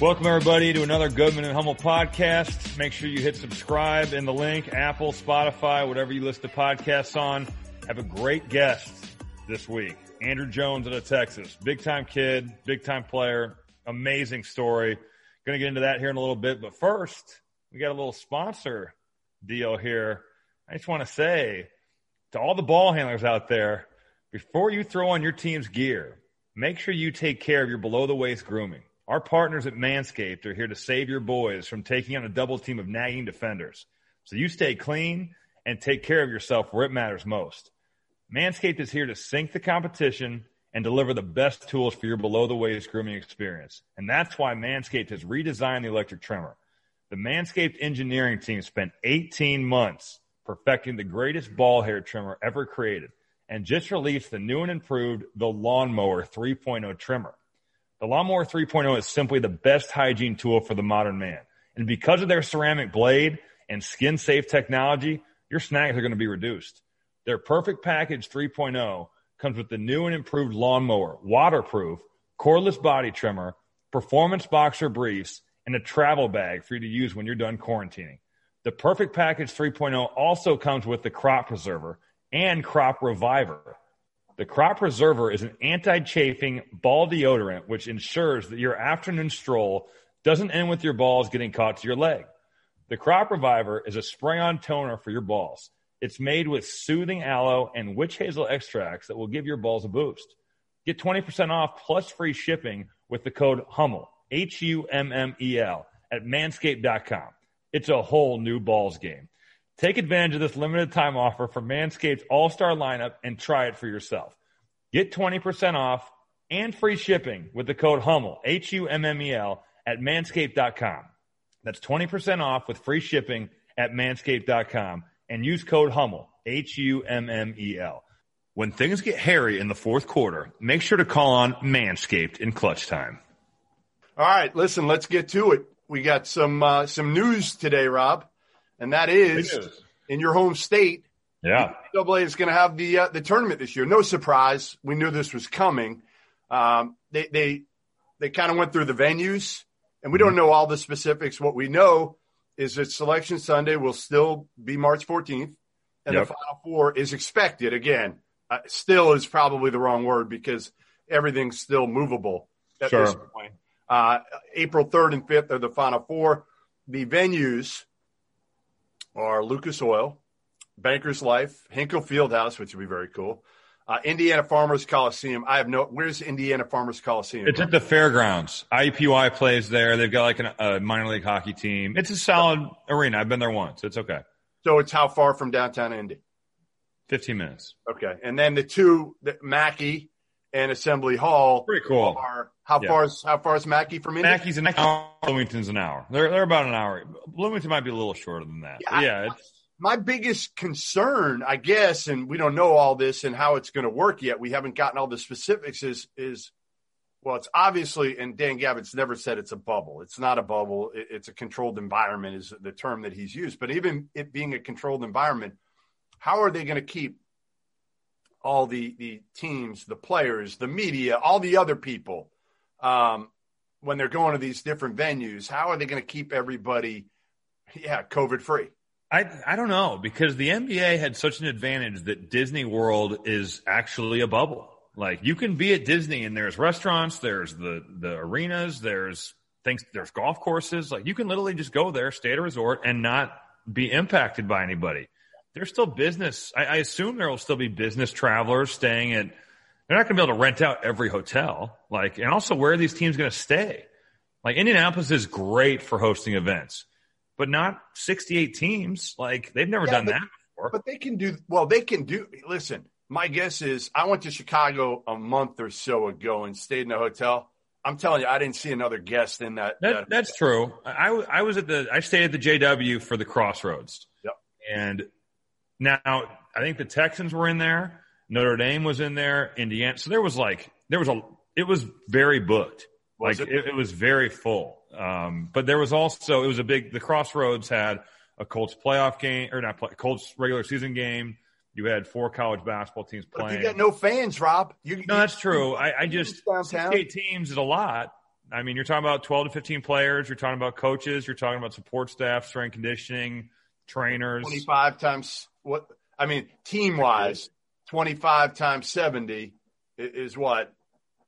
Welcome everybody to another Goodman and Hummel podcast. Make sure you hit subscribe in the link, Apple, Spotify, whatever you listen to podcasts on. Have a great guest this week. Andrew Jones out of Texas. Big time kid, big time player, amazing story. Gonna get into that here in a little bit, but first, we got a little sponsor deal here. I just want to say to all the ball handlers out there, before you throw on your team's gear, make sure you take care of your below the waist grooming. Our partners at Manscaped are here to save your boys from taking on a double team of nagging defenders. So you stay clean and take care of yourself where it matters most. Manscaped is here to sink the competition and deliver the best tools for your below the waist grooming experience. And that's why Manscaped has redesigned the electric trimmer. The Manscaped engineering team spent 18 months perfecting the greatest ball hair trimmer ever created and just released the new and improved the Lawnmower 3.0 trimmer. The Lawnmower 3.0 is simply the best hygiene tool for the modern man. And because of their ceramic blade and skin safe technology, your snags are going to be reduced. Their perfect package 3.0 comes with the new and improved lawnmower, waterproof, cordless body trimmer, performance boxer briefs, and a travel bag for you to use when you're done quarantining. The perfect package 3.0 also comes with the crop preserver and crop reviver. The Crop Preserver is an anti-chafing ball deodorant which ensures that your afternoon stroll doesn't end with your balls getting caught to your leg. The Crop Reviver is a spray-on toner for your balls. It's made with soothing aloe and witch hazel extracts that will give your balls a boost. Get 20% off plus free shipping with the code HUMMEL, H-U-M-M-E-L, at manscaped.com. It's a whole new balls game. Take advantage of this limited time offer for Manscaped's All Star lineup and try it for yourself. Get 20% off and free shipping with the code HUMMEL, H U M M E L, at manscaped.com. That's 20% off with free shipping at manscaped.com and use code HUMMEL, H U M M E L. When things get hairy in the fourth quarter, make sure to call on Manscaped in clutch time. All right, listen, let's get to it. We got some uh, some news today, Rob and that is in your home state. Yeah, NCAA is going to have the uh, the tournament this year. No surprise, we knew this was coming. Um, they they they kind of went through the venues, and we don't know all the specifics. What we know is that Selection Sunday will still be March 14th, and yep. the Final Four is expected again. Uh, still is probably the wrong word because everything's still movable at sure. this point. Uh, April 3rd and 5th are the Final Four. The venues are Lucas Oil, Bankers Life, Hinkle Fieldhouse, which would be very cool. Uh, Indiana Farmers Coliseum. I have no. Where's Indiana Farmers Coliseum? It's at the fairgrounds. IUPUI plays there. They've got like an, a minor league hockey team. It's a solid arena. I've been there once. It's okay. So it's how far from downtown Indy? Fifteen minutes. Okay, and then the two, the Mackey and Assembly Hall. Pretty cool. Are, how yeah. far is how far is Mackey from Indy? Mackey's an hour. Bloomington's an hour. They're they're about an hour. Bloomington might be a little shorter than that. Yeah, yeah it's my biggest concern, I guess, and we don't know all this and how it's going to work yet. We haven't gotten all the specifics. Is is well, it's obviously, and Dan Gavitt's never said it's a bubble. It's not a bubble. It's a controlled environment, is the term that he's used. But even it being a controlled environment, how are they going to keep all the the teams, the players, the media, all the other people, um, when they're going to these different venues? How are they going to keep everybody, yeah, COVID free? I I don't know because the NBA had such an advantage that Disney World is actually a bubble. Like you can be at Disney and there's restaurants, there's the the arenas, there's things, there's golf courses. Like you can literally just go there, stay at a resort, and not be impacted by anybody. There's still business. I, I assume there will still be business travelers staying at. They're not going to be able to rent out every hotel. Like, and also where are these teams going to stay? Like Indianapolis is great for hosting events, but not 68 teams. Like they've never yeah, done but, that before. But they can do well. They can do. Listen, my guess is I went to Chicago a month or so ago and stayed in a hotel. I'm telling you, I didn't see another guest in that. that, that that's true. I, I was at the, I stayed at the JW for the Crossroads. Yep. And now I think the Texans were in there. Notre Dame was in there. Indiana. So there was like, there was a, it was very booked. Was like it? it, it was very full. Um, but there was also, it was a big, the Crossroads had a Colts playoff game or not play, Colts regular season game. You had four college basketball teams But playing. you got no fans, Rob. You, No, that's true. I, I just. 68 teams is a lot. I mean, you're talking about 12 to 15 players. You're talking about coaches. You're talking about support staff, strength conditioning, trainers. 25 times what? I mean, team wise, 25 times 70 is what?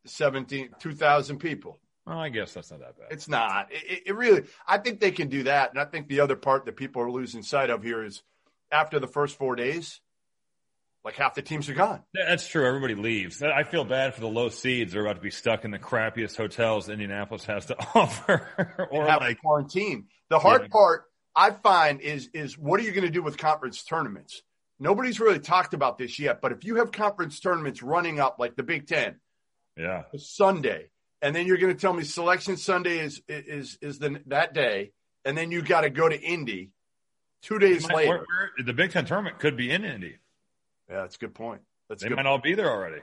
17, 2,000 people. Well, I guess that's not that bad. It's not. It, it really, I think they can do that. And I think the other part that people are losing sight of here is after the first four days, like half the teams are gone. That's true. Everybody leaves. I feel bad for the low seeds. They're about to be stuck in the crappiest hotels Indianapolis has to offer. or have like, quarantine. The hard Yeah. part I find is is what are you going to do with conference tournaments? Nobody's really talked about this yet, but if you have conference tournaments running up like the Big Ten, yeah. Sunday, and then you're going to tell me Selection Sunday is is is the that day, and then you got to go to Indy two days later. the Big Ten tournament could be in Indy. Yeah, that's a good point. That's They might all be there already.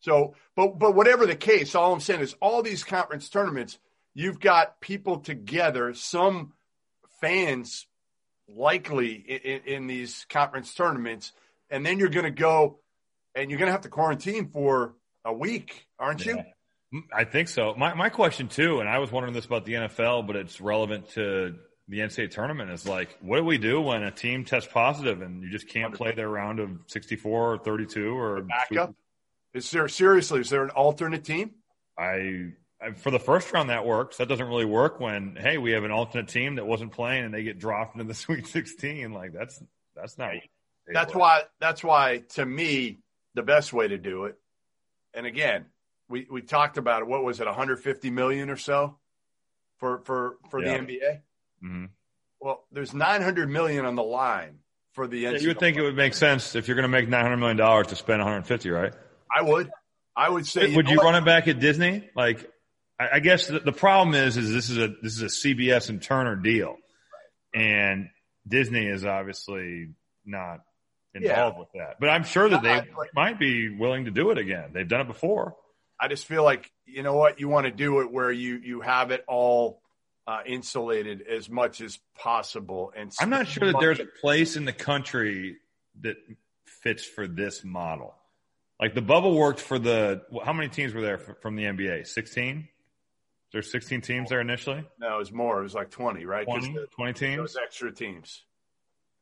So, but but whatever the case, all I'm saying is all these conference tournaments, you've got people together, some fans likely in, in, these conference tournaments, and then you're going to go and you're going to have to quarantine for a week, aren't you? Yeah. I think so. My my question too, and I was wondering this about the NFL, but it's relevant to the NCAA tournament. Is like, what do we do when a team tests positive and you just can't play their round of sixty four or thirty two or Backup. Is there seriously? Is there an alternate team? I for the first round that works. That doesn't really work when hey we have an alternate team that wasn't playing and they get dropped into the Sweet Sixteen. Like that's that's not. That's why. That's why, to me, the best way to do it. And again, we we talked about it. What was it? 150 million or so for for for Yeah. the NBA. Mhm. Well, there's 900 million on the line for the Yeah, you would think it would make sense if you're going to make nine hundred million dollars to spend one hundred fifty, right? I would. I would say. would know you run it back at Disney? Like, I, I guess the, the problem is, is this is a this is a CBS and Turner deal, and Disney is obviously not involved with that. But I'm sure that they Yeah, might be willing to do it again. They've done it before. I just feel like you know what you want to do it where you you have it all uh, insulated as much as possible. And I'm not sure that there's a place in the country that fits for this model. Like the bubble worked for the how many teams were there from the NBA? 16. There's 16 teams there initially. no, it was more. It was like 20, right? 20, the- 20 teams. those extra teams,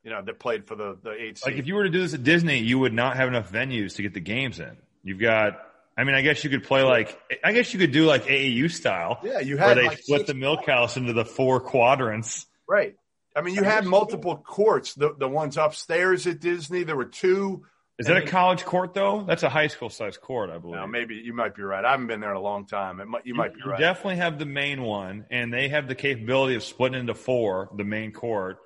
you know, that played for the the eight. Like seed. if you were to do this at Disney, you would not have enough venues to get the games in. You've got, I mean, I guess you could play like, I guess you could do like AAU style, yeah, you where had they like split the milk house into the four quadrants. right. I mean, you had multiple courts. The the ones upstairs at Disney, there were two. Is And that a college court though? That's a high school size court, I believe. Now, maybe you might be right. I haven't been there in a long time. It might, you might be right. You right. definitely have the main one, and they have the capability of splitting into four, the main court.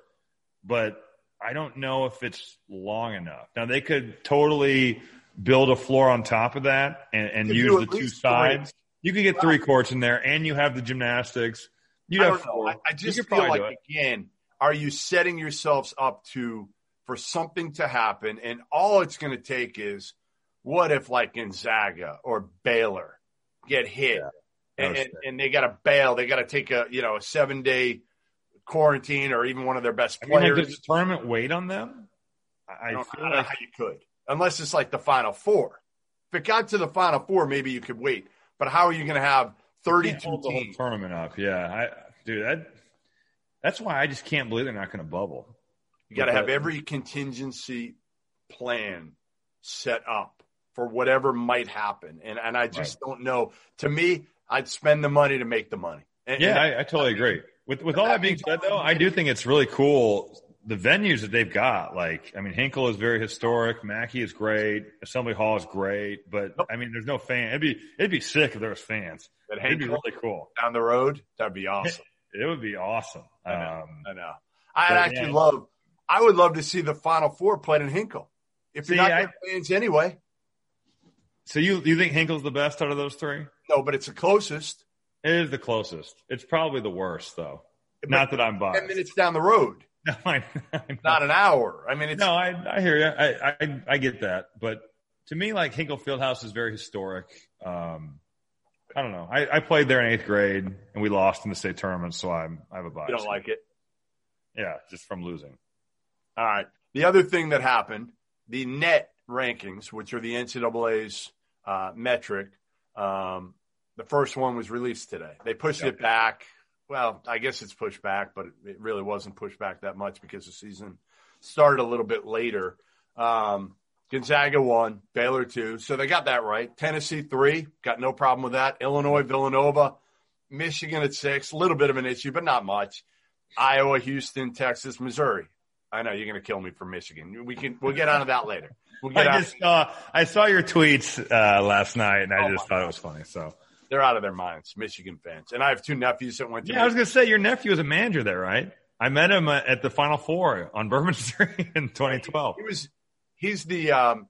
But I don't know if it's long enough. Now they could totally build a floor on top of that and, and use the two least three. sides. You could get three courts in there, and you have the gymnastics. You'd I have know. four. I, I just feel like again, are you setting yourselves up to for something to happen? And all it's going to take is what if like Gonzaga or Baylor get hit, Yeah. and, No and, shit. and they got to bail. They got to take a you know a seven day quarantine or even one of their best I mean, like, players. does the tournament wait on them? I, I I don't, I feel don't know like how you could. unless it's like the final four. If it got to the final four, maybe you could wait. But how are you going to have 32 Can't the whole tournament up. Yeah, I, dude, that, that's why I just can't believe they're not going to bubble. You got to have every contingency plan set up for whatever might happen. And and I just don't know. To me, I'd spend the money to make the money. And, Yeah, and I, I totally agree. With with all that being said, though, I do think it's really cool the venues that they've got. Like, I mean, Hinkle is very historic. Mackey is great. Assembly Hall is great. But I mean, there's no fan. It'd be it'd be sick if there was fans. But It'd be really cool. down the road, that'd be awesome. It would be awesome. I know. Um, I know. I'd but, actually yeah. love. I would love to see the Final Four played in Hinkle. If you're See, not I- getting fans anyway, so you you think Hinkle's the best out of those three? no, but it's the closest. It is the closest. It's probably the worst, though. Not that I'm biased. Ten minutes down the road, No, I, I not an hour. I mean, it's No, I, I hear you. I, I, I get that. But to me, like Hinkle Fieldhouse is very historic. Um, I don't know. I, I played there in eighth grade and we lost in the state tournament, so I'm, I have a bias. you don't like it. Yeah, just from losing. All right. The other thing that happened, the net rankings, which are the NCAA's uh, metric, um, the first one was released today. They pushed it back. Well, I guess it's pushed back, but it really wasn't pushed back that much because the season started a little bit later. Um, Gonzaga won, Baylor two, so they got that right. Tennessee three, got no problem with that. Illinois, Villanova, Michigan at six, a little bit of an issue, but not much. Iowa, Houston, Texas, Missouri. I know you're going to kill me for Michigan. We can we'll get onto that later. We'll get I just saw, I saw your tweets uh, last night and I Oh just thought it was funny. So They're out of their minds, Michigan fans. And I have two nephews that went to. yeah, I was going to say your nephew was a manager there, right? I met him uh, at the Final Four on Bourbon Street in 2012. he was he's the um,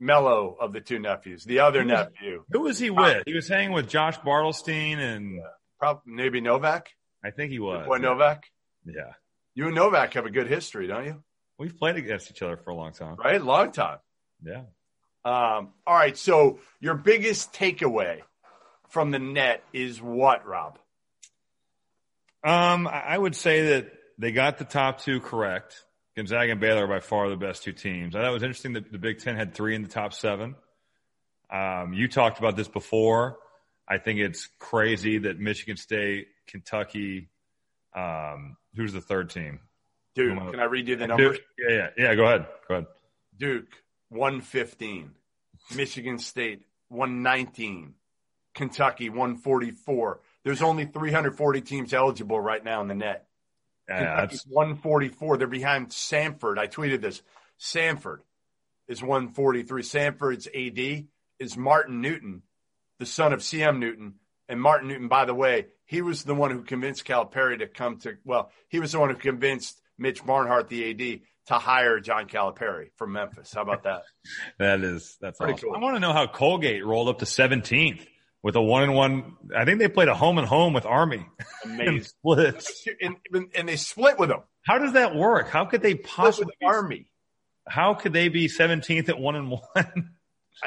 mellow of the two nephews. The other He was- nephew, Who was he with? He was hanging with Josh Bartelstein and probably maybe Novak. I think he was. Boy Novak. Yeah. You and Novak have a good history, don't you? We've played against each other for a long time. Right, long time. Yeah. Um, all right. So your biggest takeaway from the net is what, Rob? Um, I would say that they got the top two correct. Gonzaga and Baylor are by far the best two teams. I thought it was interesting that the Big Ten had three in the top seven. Um, you talked about this before. I think it's crazy that Michigan State, Kentucky, um, who's the third team? Duke. On. can I read you the numbers? Duke. Yeah, yeah, yeah. Go ahead. Go ahead. Duke, 115. Michigan State, 119. Kentucky, 144. There's only 340 teams eligible right now in the net. Yeah, Kentucky's that's 144. They're behind Samford. I tweeted this. Samford is 143. Samford's AD is Martin Newton, the son of CM Newton. And Martin Newton, by the way, he was the one who convinced Calipari to come to, well, he was the one who convinced Mitch Barnhart, the AD, to hire John Calipari from Memphis. How about that? that is that's Pretty awesome. cool. I want to know how Colgate rolled up to 17th with a one and one. I think they played a home and home with Army. Amazing. Splits. and, and they split with them. How does that work? How could they Split with possibly? Army. How could they be 17th at one and one?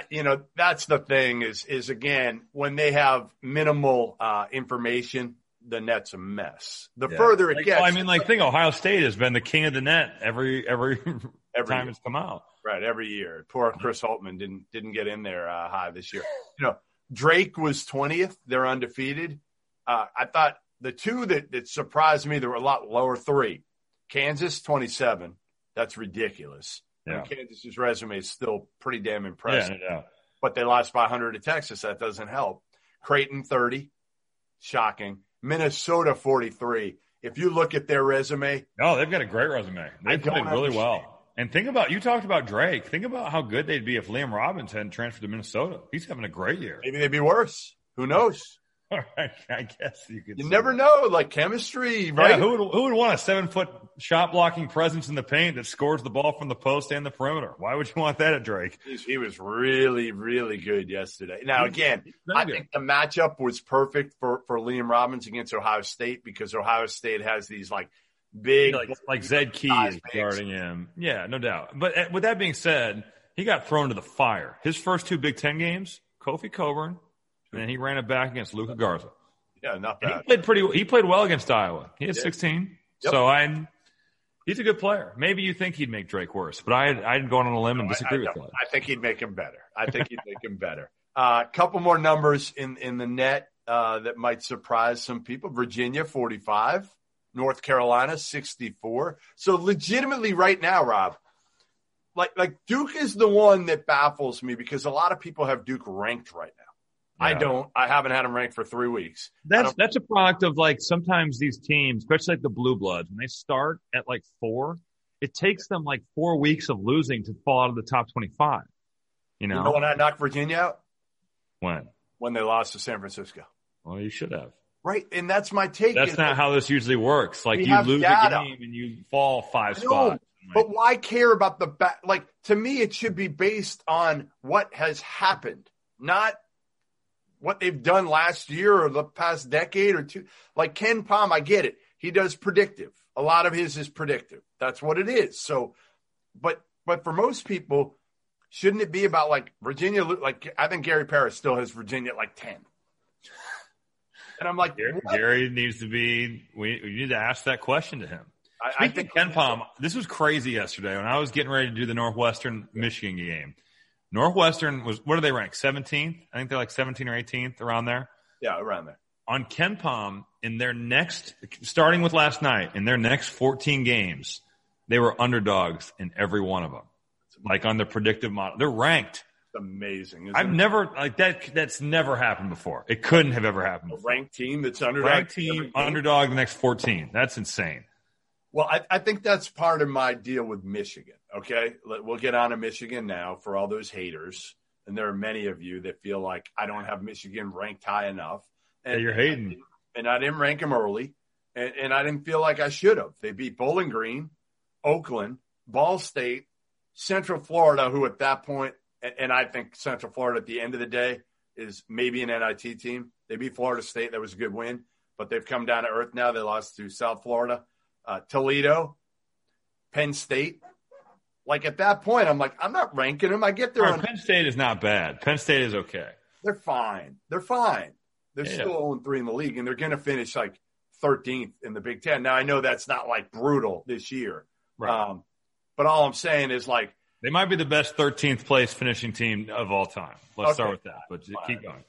you know that's the thing is is again when they have minimal uh, information the net's a mess. The further it Like, gets well, I mean, like, think Ohio State has been the king of the net every every every time year. it's come out. right every year. Poor chris holtmann didn't didn't get in there uh, high this year. You know drake was 20th they're undefeated. Uh, i thought the two that, that surprised me there were a lot lower three. Kansas 27 that's ridiculous. I mean, Yeah. kansas's resume is still pretty damn impressive no doubt. but they lost by 100 to Texas. That doesn't help. Creighton 30, shocking. Minnesota 43. If you look at their resume, No, they've got a great resume. They played really understand. well. And think about you talked about Drake. Think about how good they'd be if Liam Robbins hadn't transferred to Minnesota. He's having a great year. maybe they'd be worse. Who knows? I guess you could. You never that. know. Like chemistry, right? Yeah, who would who would want a seven foot shot blocking presence in the paint that scores the ball from the post and the perimeter? Why would you want that at Drake? He was really, really good yesterday. Now, again, I think the matchup was perfect for, for Liam Robbins against Ohio State because Ohio State has these like big, like like Zed Key is guarding him. Yeah, no doubt. But uh, with that being said, he got thrown to the fire. His first two Big Ten games, Kofi Cockburn, and then he ran it back against Luka Garza. yeah, not And he played pretty. He played well against Iowa. He had Yeah. 16. Yep. So I, He's a good player. Maybe you think he'd make Drake worse, but I I'd go on a limb and disagree I, with that. I think he'd make him better. I think he'd make him better. A uh, couple more numbers in in the net uh, that might surprise some people. Virginia 45, North Carolina 64. So legitimately right now, Rob, like like Duke is the one that baffles me because a lot of people have Duke ranked right now. I don't. I haven't had them ranked for three weeks. That's that's a product of like sometimes these teams, especially like the Blue Bloods, when they start at like four, it takes them like four weeks of losing to fall out of the top twenty-five. You know, you know when I knocked Virginia out? When? When they lost to San Francisco. Well, you should have. Right, and that's my take. That's not like, how this usually works. Like you lose data. a game and you fall five spots. But why care about the back? Like to me, it should be based on what has happened, not what they've done last year or the past decade or two. Like KenPom, I get it. He does predictive. A lot of his is predictive. That's what it is. So, but, but for most people, shouldn't it be about like Virginia? Like, I think Gary Parrish still has Virginia at like 10. And I'm like, Gary, Gary needs to be, we, we, need to ask that question to him. I, I think KenPom, this was crazy yesterday when I was getting ready to do the Northwestern Michigan game. Northwestern was what are they ranked? 17th? I think they're like 17 or 18th around there. Yeah, around there. On KenPom, in their next, starting with last night, in their next 14 games, they were underdogs in every one of them. Like on the predictive model, they're ranked. It's amazing. I've it? never like that. That's never happened before. It couldn't have ever happened. Before. A ranked team that's underdog. Ranked team underdog the next 14. That's insane. Well, I, I, think that's part of my deal with Michigan. Okay. We'll get on to Michigan now for all those haters. And there are many of you that feel like I don't have Michigan ranked high enough. And yeah, you're hating. And I didn't rank them early. And, and I didn't feel like I should have. They beat Bowling Green, Oakland, Ball State, Central Florida, who at that point, and, and I think Central Florida at the end of the day is maybe an NIT team. They beat Florida State. That was a good win. But they've come down to earth now. They lost to South Florida uh, Toledo, Penn State. Like at that point, I'm like, I'm not ranking them. I get there. Right, Penn State is not bad. Penn State is okay. They're fine. They're fine. They're yeah. still 0 3 in the league, and they're going to finish like 13th in the Big Ten. Now, I know that's not like brutal this year. Right. Um, but all I'm saying is like, they might be the best 13th place finishing team of all time. Let's okay. start with that, but keep going.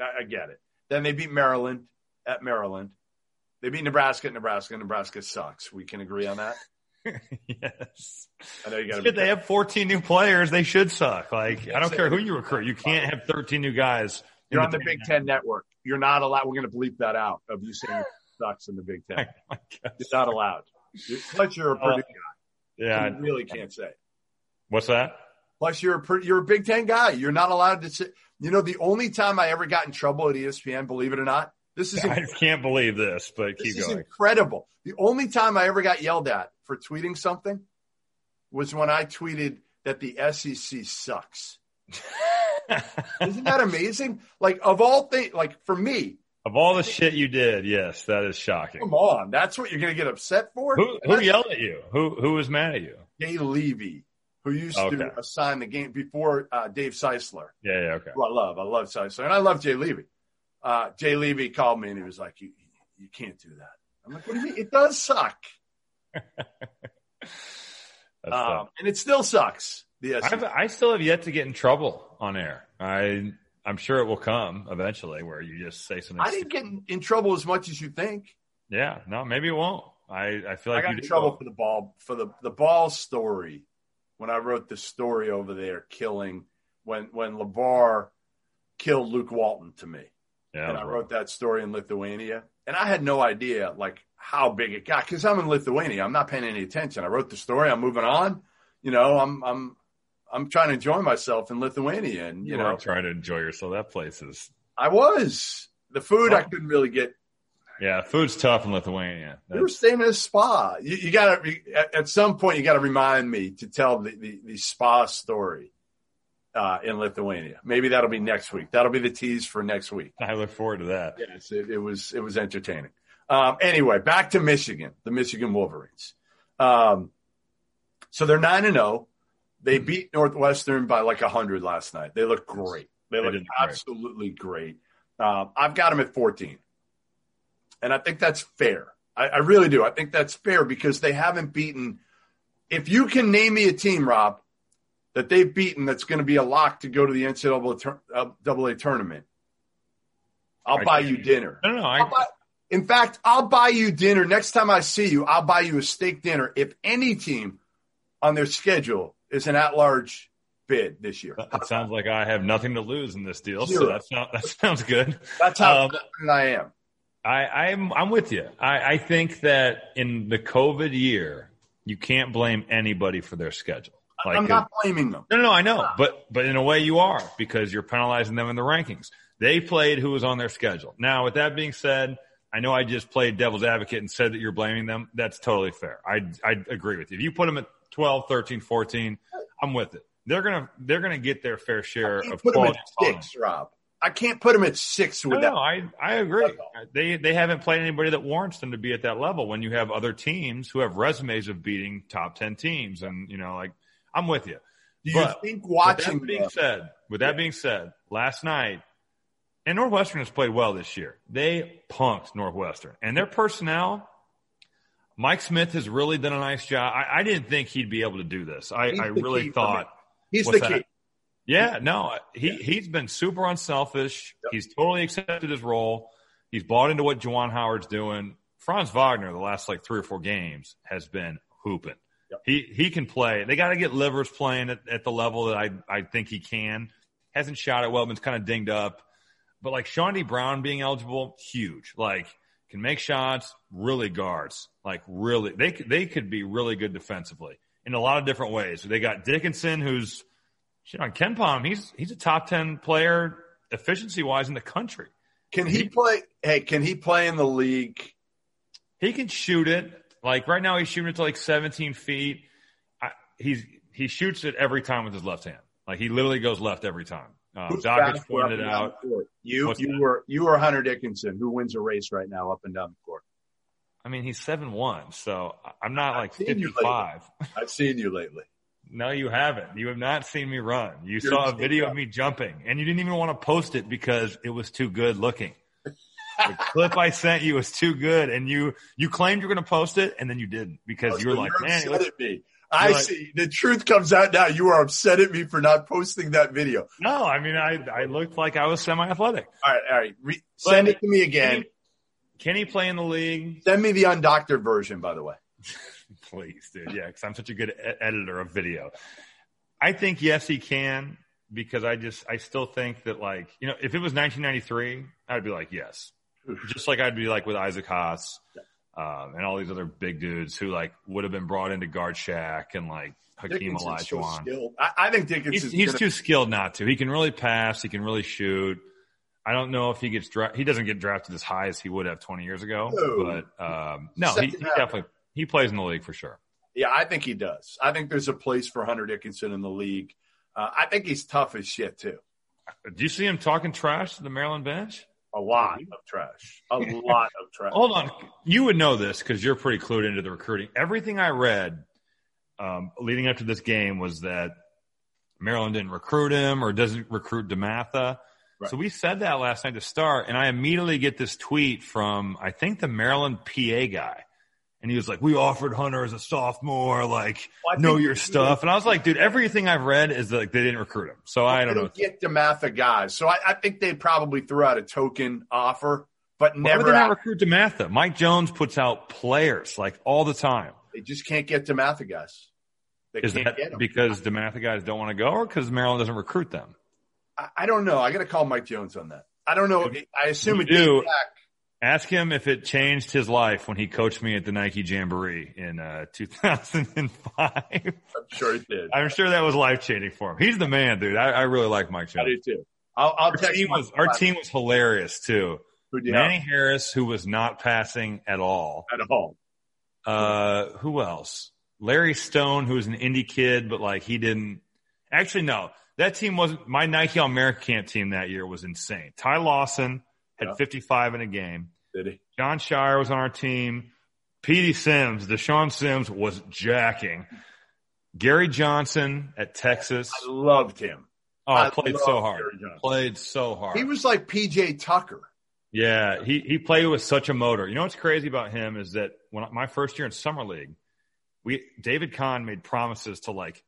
I, I get it. Then they beat Maryland at Maryland. They beat Nebraska Nebraska. Nebraska sucks. We can agree on that. yes. I know you got to. They have 14 new players. They should suck. Like I don't care who you recruit. You can't have 13 new guys. You're on the, the Big Ten network. You're not allowed. We're going to bleep that out of you saying sucks in the Big Ten. It's not allowed. Plus, you're a Purdue uh, guy. Yeah, you really can't say. What's that? Plus, you're a you're a Big Ten guy. You're not allowed to say. You know, the only time I ever got in trouble at ESPN, believe it or not, this is I can't believe this, but keep this going. incredible. The only time I ever got yelled at for tweeting something was when I tweeted that the SEC sucks. Isn't that amazing? Like of all things, like for me, of all the shit you did, yes, that is shocking. Come on, that's what you're going to get upset for? Who, who yelled at you? Who who was mad at you? Jay Levy, who used okay. to assign the game before uh, Dave Seisler. Yeah, yeah, okay. Who I love. I love Seisler, and I love Jay Levy uh, Jay Levy called me and he was like, you, you can't do that. I'm like, what do you mean? It does suck. um, and it still sucks. I still have yet to get in trouble on air. I I'm sure it will come eventually where you just say something. I didn't get in, in trouble as much as you think. Yeah, no, maybe it won't. I, I feel like I got in trouble for the ball for the the ball story when I wrote the story over there killing when when LaVar killed Luke Walton to me. Yeah, and I wrote that story in Lithuania, and I had no idea like how big it got because I'm in Lithuania. I'm not paying any attention. I wrote the story. I'm moving on. You know, I'm I'm I'm trying to enjoy myself in Lithuania, and you, you know, trying to enjoy yourself. That place is. I was the food. I couldn't really get. Yeah, food's tough in Lithuania. That's... We were staying in a spa. You, you got to at some point you got to remind me to tell the, the, the spa story uh, in Lithuania. Maybe that'll be next week. That'll be the tease for next week. I look forward to that. Yes, it, it was it was entertaining. Um, anyway, back to Michigan, the Michigan Wolverines. Um, so they're nine and zero. Oh. They mm-hmm. beat Northwestern by like hundred last night. They look great. They, they look absolutely great. great. Um, I've got them at fourteen, and I think that's fair. I, I really do. I think that's fair because they haven't beaten. If you can name me a team, Rob, that they've beaten that's going to be a lock to go to the NCAA tur- uh, tournament, I'll I buy you dinner. Don't know. I, buy- in fact, I'll buy you dinner next time I see you. I'll buy you a steak dinner if any team on their schedule is an at-large bid this year. it sounds like I have nothing to lose in this deal, so Zero. that sounds that sounds good. That's how Um, I am. I, I'm I'm with you. I, I think that in the COVID year, you can't blame anybody for their schedule. Like, I'm not uh, blaming them. No, no, no, I know, but but in a way you are because you're penalizing them in the rankings. They played who was on their schedule. Now, with that being said, I know I just played devil's advocate and said that you're blaming them. That's totally fair. I I agree with you. If you put them at 12, 13, 14, I'm with it. They're gonna they're gonna get their fair share of put them at six, Rob. I can't put them at six No, with no, that. I I agree. They they haven't played anybody that warrants them to be at that level. When you have other teams who have resumes of beating top ten teams, and you know, like I'm with you. Do you But think With watching that being them- said, with that being said, last night, and Northwestern has played well this year. They punked Northwestern, and their personnel. Mike Smith has really done a nice job. I, I didn't think he'd be able to do this. I, I really key for me. thought. he's the that? key. Yeah, no, he he's been super unselfish. He's totally accepted his role. He's bought into what Juwan Howard's doing. Franz Wagner, the last like three or four games, has been hooping. He he can play. They got to get Livers playing at, at the level that I I think he can. Hasn't shot it well, kind of dinged up. But like Chaundee Brown being eligible, huge. Like can make shots, really guards. Like really, they could- they could be really good defensively in a lot of different ways. They got Dickinson, who's shit on KenPom. He's he's a top ten player efficiency wise in the country. Can he play? Hey, can he play in the league? He can shoot it. Like right now, he's shooting it to like 17 feet. I, he's he shoots it every time with his left hand. Like he literally goes left every time. Um, Dakich pointed it out. You, What's you that? were you were Hunter Dickinson. Who wins a race right now up and down the court? I mean, he's seven one, so I'm not like seen you 55. I've seen you lately. No, you haven't. You have not seen me run. You You're saw a video of me jumping, and you didn't even want to post it because it was too good looking. The clip I sent you was too good, and you you claimed you were going to post it, and then you didn't because you were like, you're "Man, upset looks at me. I like- see. The truth comes out now. You are upset at me for not posting that video. No, I mean, I, I looked like I was semi-athletic. All right, all right. Re- send it to me again. Can he play in the league? Send me the undoctored version, by the way. Please, dude. Yeah, because I'm such a good e- editor of video. I think yes, he can because I just I still think that like you know if it was 1993, I'd be like yes, just like I'd be like with Isaac Haas um, and all these other big dudes who like would have been brought into guard Shaq and like Hakeem Dickinson's so Olajuwon. I, I think Dickinson's He's, he's gonna- too skilled not to. He can really pass. He can really shoot. I don't know if he gets drafted. He doesn't get drafted as high as he would have 20 years ago. No. But um, no, he, he definitely he plays in the league for sure. Yeah, I think he does. I think there's a place for Hunter Dickinson in the league. Uh, I think he's tough as shit too. Do you see him talking trash to the Maryland bench? A lot of trash. A lot of trash. Hold on, you would know this because you're pretty clued into the recruiting. Everything I read um, leading up to this game was that Maryland didn't recruit him or doesn't recruit Dematha. Right. So we said that last night to start, and I immediately get this tweet from I think the Maryland PA guy. And he was like, "We offered Hunter as a sophomore, like Well, know your stuff." And I was like, "Dude, everything I've read is like they didn't recruit him." So I don't know. Get Dematha guys. So I, I think they probably threw out a token offer, but Why never. would they not recruit Dematha? Mike Jones puts out players like all the time. they just can't get Dematha guys. They Is can't that because Dematha guys don't want to go, or because Maryland doesn't recruit them? I, I don't know. I got to call Mike Jones on that. I don't know. I assume You it do. back. Ask him if it changed his life when he coached me at the Nike Jamboree in uh, 2005. I'm sure it did. I'm sure that was life changing for him. He's the man, dude. I, I really like Mike I do too. I'll, I'll Our team was our team was hilarious too. Manny have Harris, who was not passing at all. at all. Uh, who else? Larry Stone, who was an indie kid, but like he didn't. Actually, no, that team wasn't. My Nike All American Camp team that year was insane. Ty Lawson had Yeah. 55 in a game. Did he? Jon Scheyer was on our team. Petey Sims, Deshaun Sims was jacking. Gary Johnson at Texas. I loved him. Oh, I played so hard. Played so hard. He was like PJ Tucker. Yeah, he he played with such a motor. You know what's crazy about him is that when my first year in summer league, we David Kahn made promises to like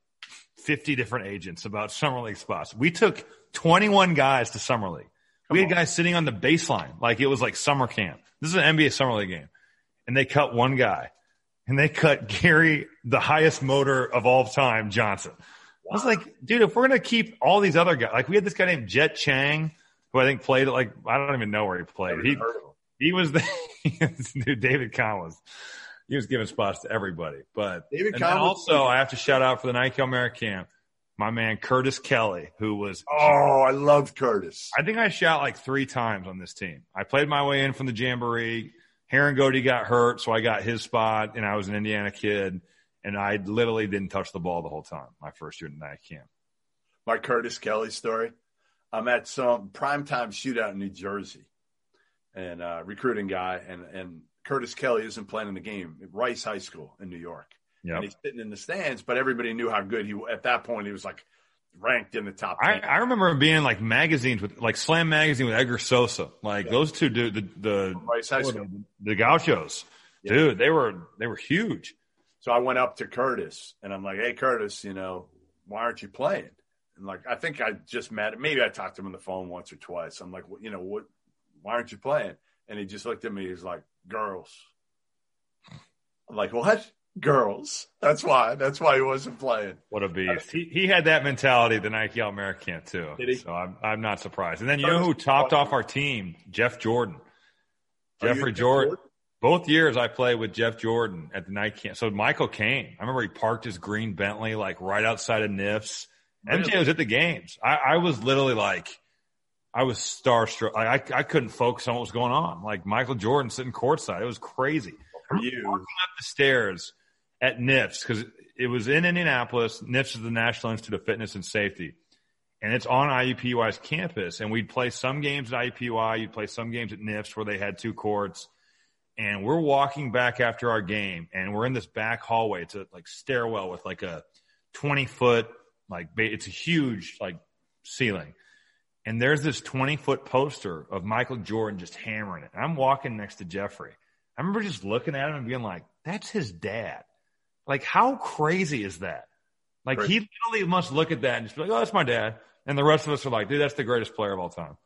50 different agents about summer league spots. We took 21 guys to summer league. Come we had on. guys sitting on the baseline like it was like summer camp. This is an NBA summer league game. And they cut one guy and they cut Gary, the highest motor of all time, Johnson. I was like, dude, if we're going to keep all these other guys, like we had this guy named Jet Chang, who I think played like, I don't even know where he played. He, he was the, dude, David was, he was giving spots to everybody. But David and also, I have to shout out for the Nike American my man Curtis Kelly, who was oh, I loved Curtis. I think I shot like three times on this team. I played my way in from the jamboree. Harangody got hurt, so I got his spot, and I was an Indiana kid, and I literally didn't touch the ball the whole time. My first year in night camp. My Curtis Kelly story. I'm at some primetime shootout in New Jersey, and uh, recruiting guy, and and Curtis Kelly isn't playing in the game at Rice High School in New York. Yep. And he's sitting in the stands, but everybody knew how good he at that point he was like ranked in the top. I, I, remember being like magazines with like Slam magazine with Edgar Sosa, like yeah. those two dude the the Rice High School. the, the Gauchos, yeah. dude, they were they were huge. So I went up to Curtis and I'm like, hey Curtis, you know, why aren't you playing? And like I think I just met maybe I talked to him on the phone once or twice. I'm like, well, you know what? Why aren't you playing? And he just looked at me. He's like, girls. I'm like, what? Girls. That's why. That's why he wasn't playing. What a beast. He, he had that mentality the Nike All American too. Did he? So I'm, I'm not surprised. And then you know who topped off our team? Jeff Jordan. Oh, Jeffrey Jordan. Jordan. Both years I played with Jeff Jordan at the night camp. So Michael came. I remember he parked his green Bentley like right outside of NIFS. Really? MJ was at the games. I, I was literally like, I was starstruck. Like, I, I couldn't focus on what was going on. Like Michael Jordan sitting courtside. It was crazy. For you. Walking up the stairs at NIFS because it was in Indianapolis. NIFS is the National Institute of Fitness and Safety. And it's on IUPUI's campus. And we'd play some games at IUPUI. You'd play some games at NIFS where they had two courts. And we're walking back after our game and we're in this back hallway. It's a like stairwell with like a 20 foot, like it's a huge like ceiling and there's this 20 foot poster of Michael Jordan just hammering it. And I'm walking next to Jeffrey. I remember just looking at him and being like, that's his dad. Like, how crazy is that? Like, right. he literally must look at that and just be like, oh, that's my dad. And the rest of us are like, dude, that's the greatest player of all time.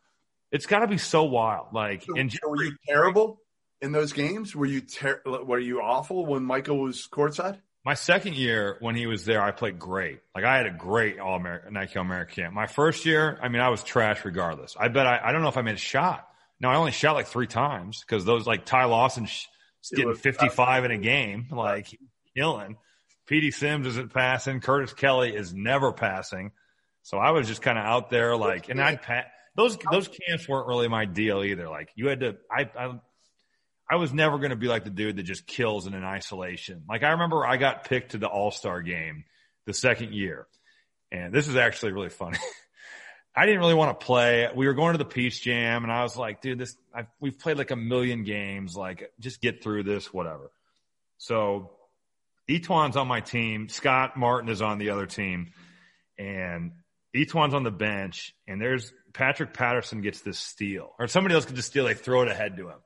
It's got to be so wild. Like, so, and were you terrible in those games? Were you ter- were you awful when Michael was courtside? My second year when he was there, I played great. Like I had a great All American Nike All American camp. My first year, I mean, I was trash regardless. I bet I, I don't know if I made a shot. No, I only shot like three times because those like Ty Lawson sh- getting 55 in a game, like killing. Petey Sims isn't passing. Curtis Kelly is never passing. So I was just kind of out there like, and I'd pat those, oh. those camps weren't really my deal either. Like you had to, I, I I was never going to be like the dude that just kills in an isolation. Like I remember I got picked to the All Star game the second year, and this is actually really funny. I didn't really want to play. We were going to the Peach Jam, and I was like, dude, this I've, we've played like a million games. Like, just get through this, whatever. So, E'Twaun's on my team. Scott Martin is on the other team, and E'Twaun's on the bench. And there's Patrick Patterson gets this steal, or somebody else could just steal. They throw it ahead to him.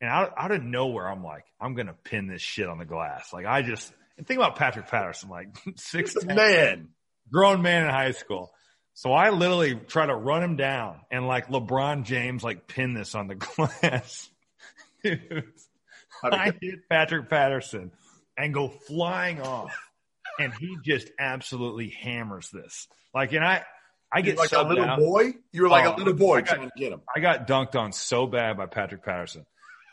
And out, out of nowhere, I'm like, I'm going to pin this shit on the glass. Like I just, and think about Patrick Patterson, like six man, grown man in high school. So I literally try to run him down and like LeBron James, like pin this on the glass. I hit Patrick Patterson and go flying off. And he just absolutely hammers this. Like, and I, I get like a little out. boy. You were like oh, a little boy got, trying to get him. I got dunked on so bad by Patrick Patterson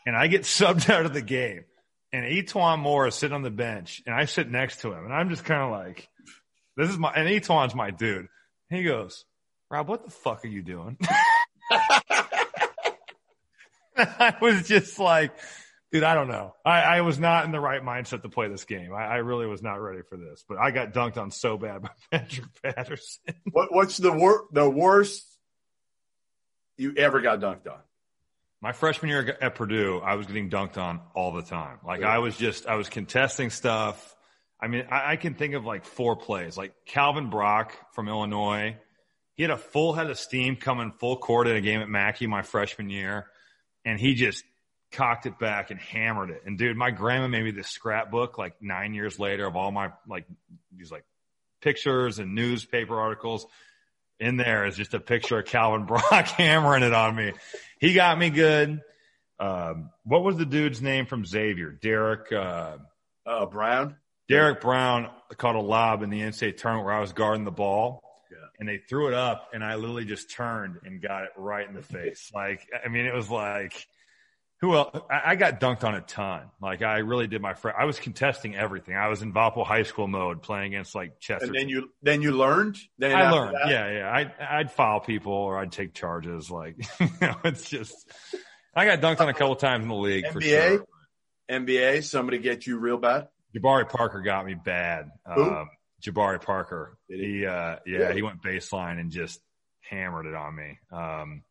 and I get subbed out of the game. And E'Twaun Moore is sitting on the bench, and I sit next to him, and I'm just kind of like, "This is my." And E'Twaun's my dude. He goes, "Rob, what the fuck are you doing?" I was just like, dude, I don't know. I, I, was not in the right mindset to play this game. I, I, really was not ready for this. But I got dunked on so bad by Patrick Patterson. What, what's the wor- the worst you ever got dunked on? My freshman year at Purdue, I was getting dunked on all the time. Like yeah. I was just, I was contesting stuff. I mean, I, I, can think of like four plays. Like Calvin Brock from Illinois, he had a full head of steam coming full court in a game at Mackey my freshman year. and he just cocked it back and hammered it. And dude, my grandma made me this scrapbook like nine years later of all my like these like pictures and newspaper articles. In there is just a picture of Calvin Brock hammering it on me. He got me good. Um, what was the dude's name from Xavier? Derrick, uh, uh, Brown. Derrick Brown caught a lob in the NCAA tournament where I was guarding the ball. Yeah. And they threw it up, and I literally just turned and got it right in the face. Like, I mean, it was like, who else? I, I got dunked on a ton. Like, I really did my. Fr- I was contesting everything. I was in Valpo high school mode, playing against like Chester. And then you then you learned. Then I learned. that? Yeah, yeah. I'd, I'd foul people or I'd take charges. Like, you know, it's just. I got dunked on a couple times in the league for NBA? sure. NBA. Somebody get you real bad. Jabari Parker got me bad. Who? Um, Jabari Parker. Did he? He, uh, yeah, Really? he went baseline and just hammered it on me. Um,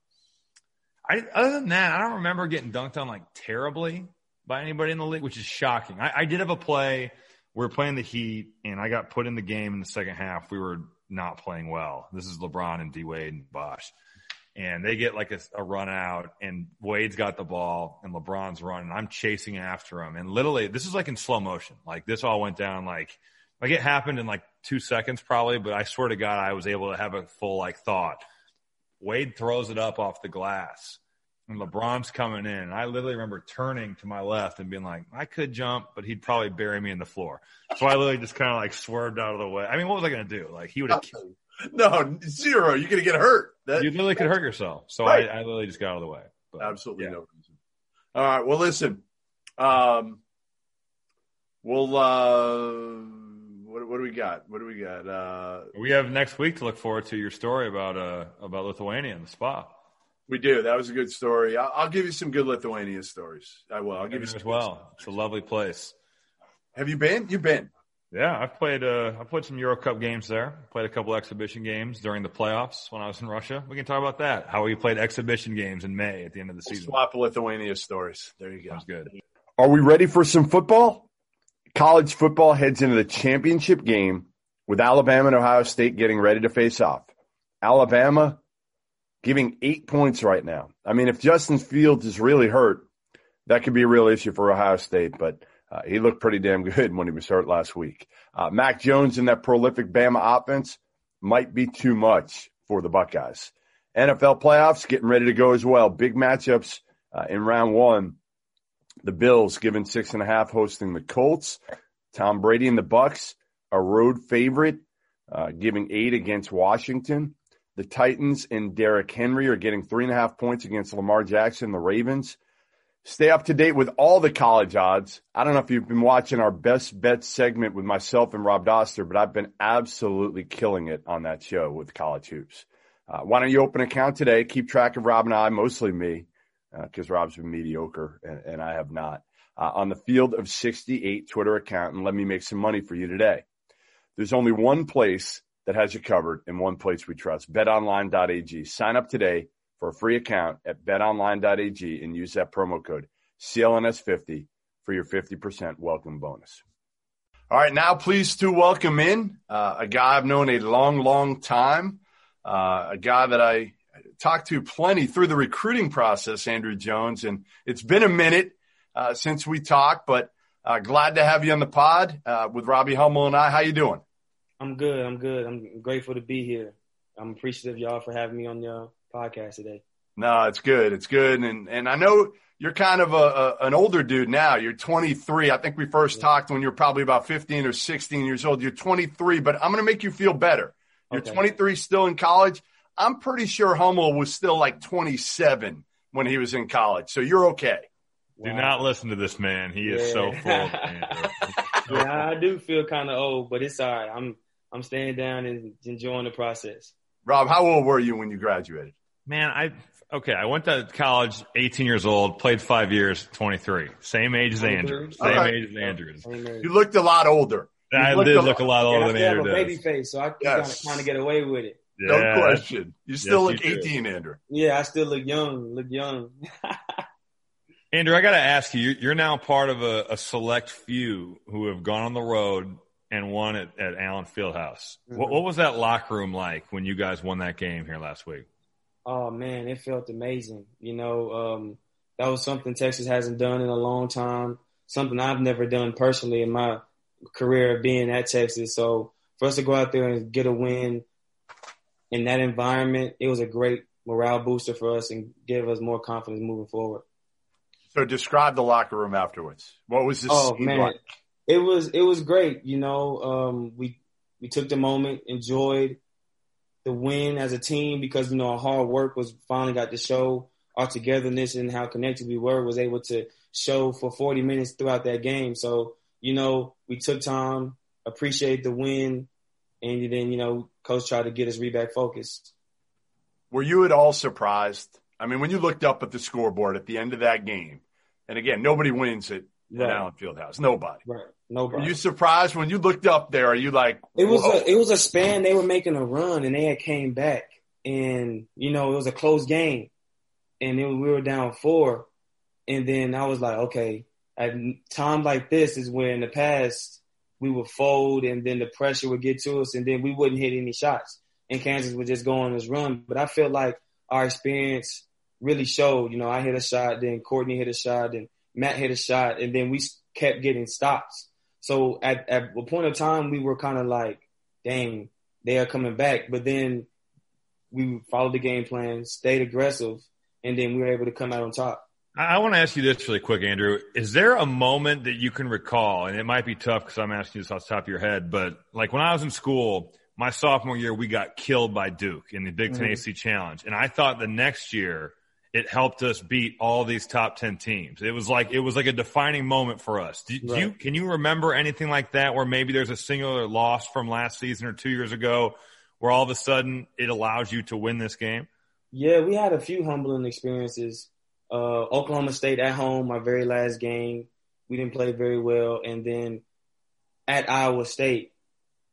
I, other than that, I don't remember getting dunked on like terribly by anybody in the league, which is shocking. I, I did have a play. We were playing the Heat, and I got put in the game in the second half. We were not playing well. This is LeBron and D Wade and Bosh. And they get like a, a run out, and Wade's got the ball, and LeBron's running. I'm chasing after him, and literally, this is like in slow motion. Like this all went down like like it happened in like two seconds probably, but I swear to God, I was able to have a full like thought. Wade throws it up off the glass and LeBron's coming in. And I literally remember turning to my left and being like, I could jump, but he'd probably bury me in the floor. So I literally just kind of like swerved out of the way. I mean, what was I going to do? Like he would have, No, zero. You're gonna get hurt. That, you literally could hurt yourself. So Right. I, I literally just got out of the way. But, absolutely yeah. no reason. All right. Well, listen. Um, we'll. Uh, what, do we got? What do we got? Uh, We have next week to look forward to your story about, uh, about Lithuania and the spa. we do. That was a good story. I'll, I'll give you some good Lithuania stories. I will. I'll give you some as well. It's a lovely place. Have you been? You've been. Yeah, I've played uh I played some Euro Cup games there. Played a couple exhibition games during the playoffs when I was in Russia. We can talk about that. How we played exhibition games in May at the end of the season. Swap Lithuania stories. There you go. Sounds good. Are we ready for some football? College football heads into the championship game with Alabama and Ohio State getting ready to face off. Alabama giving eight points right now. I mean, if Justin Fields is really hurt, that could be a real issue for Ohio State, but uh, he looked pretty damn good when he was hurt last week. Uh, Mac Jones in that prolific Bama offense might be too much for the Buckeyes. NFL playoffs getting ready to go as well. Big matchups uh, in round one. The Bills given six and a half hosting the Colts. Tom Brady and the Bucks, a road favorite, uh, giving eight against Washington. The Titans and Derrick Henry are getting three and a half points against Lamar Jackson, the Ravens. Stay up to date with all the college odds. I don't know if you've been watching our best bets segment with myself and Rob Doster, but I've been absolutely killing it on that show with college hoops. Uh, why don't you open an account today? Keep track of Rob and I, mostly me, because Rob's been mediocre and, and I have not. Uh, on the Field of 68 Twitter account, and let me make some money for you today. There's only one place that has you covered and one place we trust. BetOnline.ag. Sign up today for a free account at betonline.ag and use that promo code CLNS50 for your 50% welcome bonus. All right, now pleased to welcome in uh, a guy I've known a long, long time, uh, a guy that I talked to plenty through the recruiting process, Andrew Jones, and it's been a minute uh, since we talked, but uh, glad to have you on the pod uh, with Robbie Hummel and I. How you doing? I'm good. I'm good. I'm grateful to be here. I'm appreciative y'all for having me on your podcast today. No, it's good. It's good. And, and I know you're kind of a, a an older dude now. You're 23. I think we first Yeah. talked when you were probably about 15 or 16 years old. You're 23, but I'm going to make you feel better. You're Okay. 23, still in college. I'm pretty sure Hummel was still like 27 when he was in college. So you're okay. Do not listen to this man. He is so full of yeah, I do feel kind of old, but it's all right. I'm I'm staying down and enjoying the process. Rob, how old were you when you graduated? Man, I okay. I went to college, 18 years old, played five years, 23. Same age as Andrew. Same Alright. age as Andrews. Amen. You looked a lot older. You I did a- look a lot older I than still have Andrew a baby does. face, so I can Yes. kind of get away with it. No Yeah. question. You still Yes, look you do. 18, Andrew. Yeah, I still look young. Look young. Andrew, I got to ask you, you're- you're now part of a, a select few who have gone on the road and won at, at Allen Fieldhouse. What, Mhm. what was that locker room like when you guys won that game here last week? Oh man, it felt amazing. You know, um, that was something Texas hasn't done in a long time. Something I've never done personally in my career of being at Texas. So for us to go out there and get a win in that environment, it was a great morale booster for us and give us more confidence moving forward. So describe the locker room afterwards. What was this? Oh man, like? it was it was great. You know, um, we we took the moment, enjoyed the win as a team because you know our hard work was finally got to show. Our togetherness and how connected we were was able to show for 40 minutes throughout that game. So you know, we took time, appreciate the win, and then you know, coach tried to get us re back focused. Were you at all surprised? I mean, when you looked up at the scoreboard at the end of that game, and again, nobody wins it right. at Allen Fieldhouse. Nobody. Right. Nobody. Were you surprised when you looked up there? Are you like It was a it was a span. They were making a run and they had came back, and you know it was a close game, and it, we were down four, and then I was like, okay, at times like this is where in the past we would fold and then the pressure would get to us and then we wouldn't hit any shots and Kansas would just go on this run. But I feel like our experience really showed, you know, I hit a shot, then Courtney hit a shot, then Matt hit a shot, and then we kept getting stops. So at, at a point of time, we were kind of like, dang, they are coming back. But then we followed the game plan, stayed aggressive, and then we were able to come out on top. I want to ask you this really quick, Andrew. Is there a moment that you can recall, and it might be tough because I'm asking this off the top of your head, but like when I was in school, my sophomore year, we got killed by Duke in the Big 10 mm-hmm. AC Challenge. And I thought the next year it helped us beat all these top 10 teams. It was like, it was like a defining moment for us. Do, right. you, can you remember anything like that where maybe there's a singular loss from last season or two years ago where all of a sudden it allows you to win this game? Yeah, we had a few humbling experiences uh, Oklahoma State at home, my very last game. We didn't play very well. And then at Iowa State,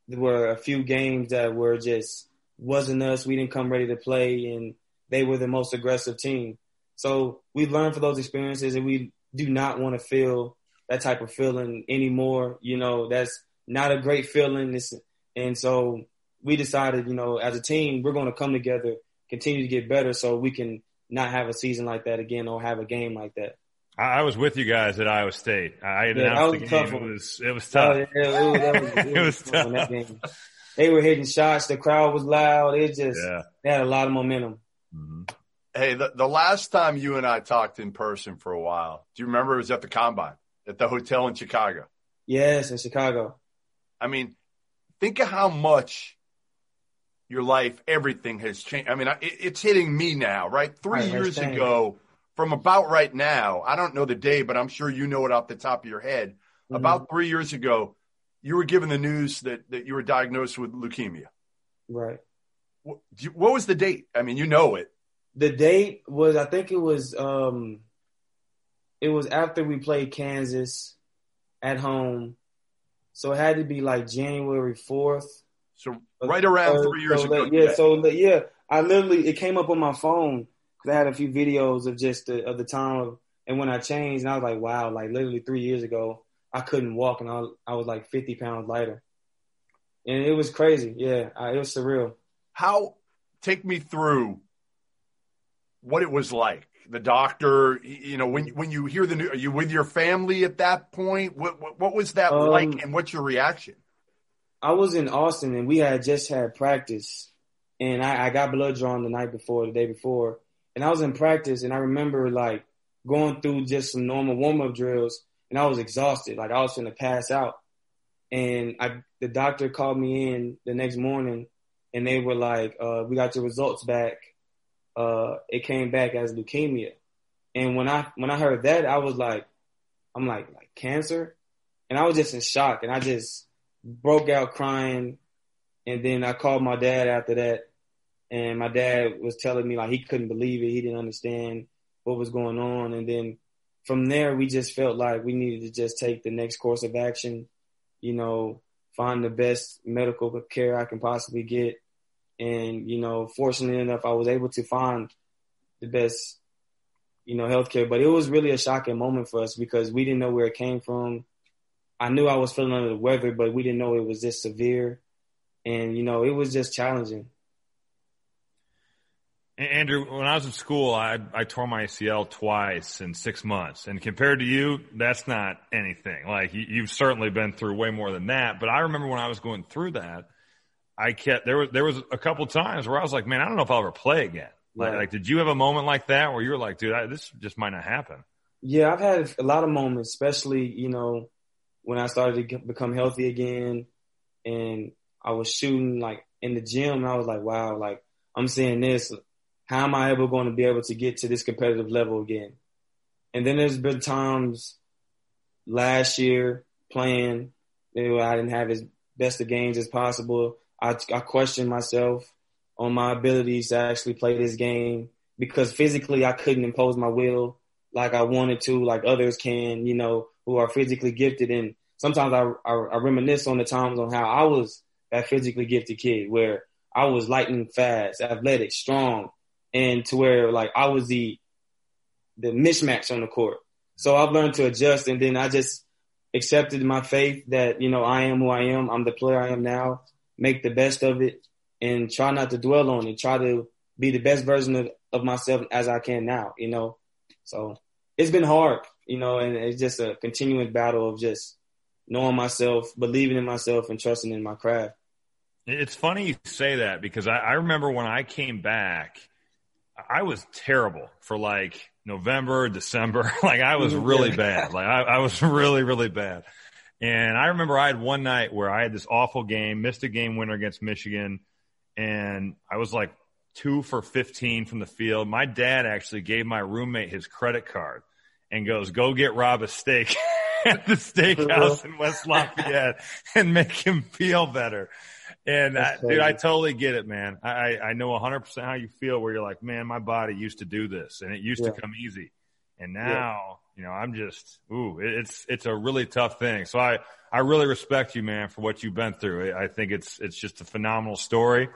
there were a few games that were just wasn't us. We didn't come ready to play, and they were the most aggressive team. So we learned from those experiences, and we do not want to feel that type of feeling anymore. You know, that's not a great feeling. It's, and so we decided, you know, as a team, we're going to come together, continue to get better, so we can not have a season like that again or have a game like that. I was with you guys at Iowa State. I had yeah, announced the game. It was it was tough. Oh, yeah, it was, was, it was tough. That game. They were hitting shots. The crowd was loud. It just yeah. they had a lot of momentum. Mm-hmm. Hey, the, the last time you and I talked in person for a while, do you remember? It was at the combine at the hotel in Chicago. Yes, in Chicago. I mean, think of how much your life, everything has changed. I mean, it's hitting me now, right? Three right, years ago, from about right now, I don't know the day, but I'm sure you know it off the top of your head. Mm-hmm. About three years ago, you were given the news that, that you were diagnosed with leukemia. Right. What, what was the date? I mean, you know it. The date was, I think it was, um, it was after we played Kansas at home. So it had to be like January 4th so right around three years so ago. That, yeah, so that, yeah, I literally it came up on my phone because I had a few videos of just the, of the time of, and when I changed, and I was like, wow, like literally three years ago, I couldn't walk, and I was, I was like 50 pounds lighter, and it was crazy. Yeah, I, it was surreal. How take me through what it was like? The doctor, you know, when when you hear the news, are you with your family at that point? What what, what was that um, like, and what's your reaction? I was in Austin and we had just had practice and I, I got blood drawn the night before, the day before. And I was in practice and I remember like going through just some normal warm up drills and I was exhausted. Like I was going to pass out. And I, the doctor called me in the next morning and they were like, uh, we got your results back. Uh, it came back as leukemia. And when I, when I heard that, I was like, I'm like, like cancer. And I was just in shock and I just, broke out crying. And then I called my dad after that. And my dad was telling me like he couldn't believe it. He didn't understand what was going on. And then from there, we just felt like we needed to just take the next course of action, you know, find the best medical care I can possibly get. And, you know, fortunately enough, I was able to find the best, you know, healthcare. But it was really a shocking moment for us because we didn't know where it came from. I knew I was feeling under the weather, but we didn't know it was this severe. And, you know, it was just challenging. Andrew, when I was in school, I, I tore my ACL twice in six months. And compared to you, that's not anything. Like you, you've certainly been through way more than that. But I remember when I was going through that, I kept, there was, there was a couple times where I was like, man, I don't know if I'll ever play again. Like, Right. like did you have a moment like that where you were like, dude, I, this just might not happen? Yeah, I've had a lot of moments, especially, you know, when I started to become healthy again and I was shooting like in the gym I was like, wow, like I'm seeing this. How am I ever going to be able to get to this competitive level again? And then there's been times last year playing, I didn't have as best of games as possible. I, I questioned myself on my abilities to actually play this game because physically I couldn't impose my will like I wanted to, like others can, you know, who are physically gifted. And sometimes I, I, I reminisce on the times on how I was that physically gifted kid where I was lightning fast, athletic, strong, and to where like I was the, the mismatch on the court. So I've learned to adjust and then I just accepted my faith that, you know, I am who I am. I'm the player I am now, make the best of it and try not to dwell on it. Try to be the best version of, of myself as I can now, you know? So it's been hard, you know, and it's just a continuing battle of just knowing myself, believing in myself and trusting in my craft. It's funny you say that because I, I remember when I came back, I was terrible for like November, December. like I was mm-hmm. really bad. Like I, I was really, really bad. And I remember I had one night where I had this awful game, missed a game winner against Michigan, and I was like two for 15 from the field. My dad actually gave my roommate his credit card and goes, go get Rob a steak at the steakhouse in West Lafayette and make him feel better. And I, dude, I totally get it, man. I, I know 100% how you feel where you're like, man, my body used to do this and it used Yeah. to come easy. And now, you know, I'm just, ooh, it's, it's a really tough thing. So I, I really respect you, man, for what you've been through. I I think it's, it's just a phenomenal story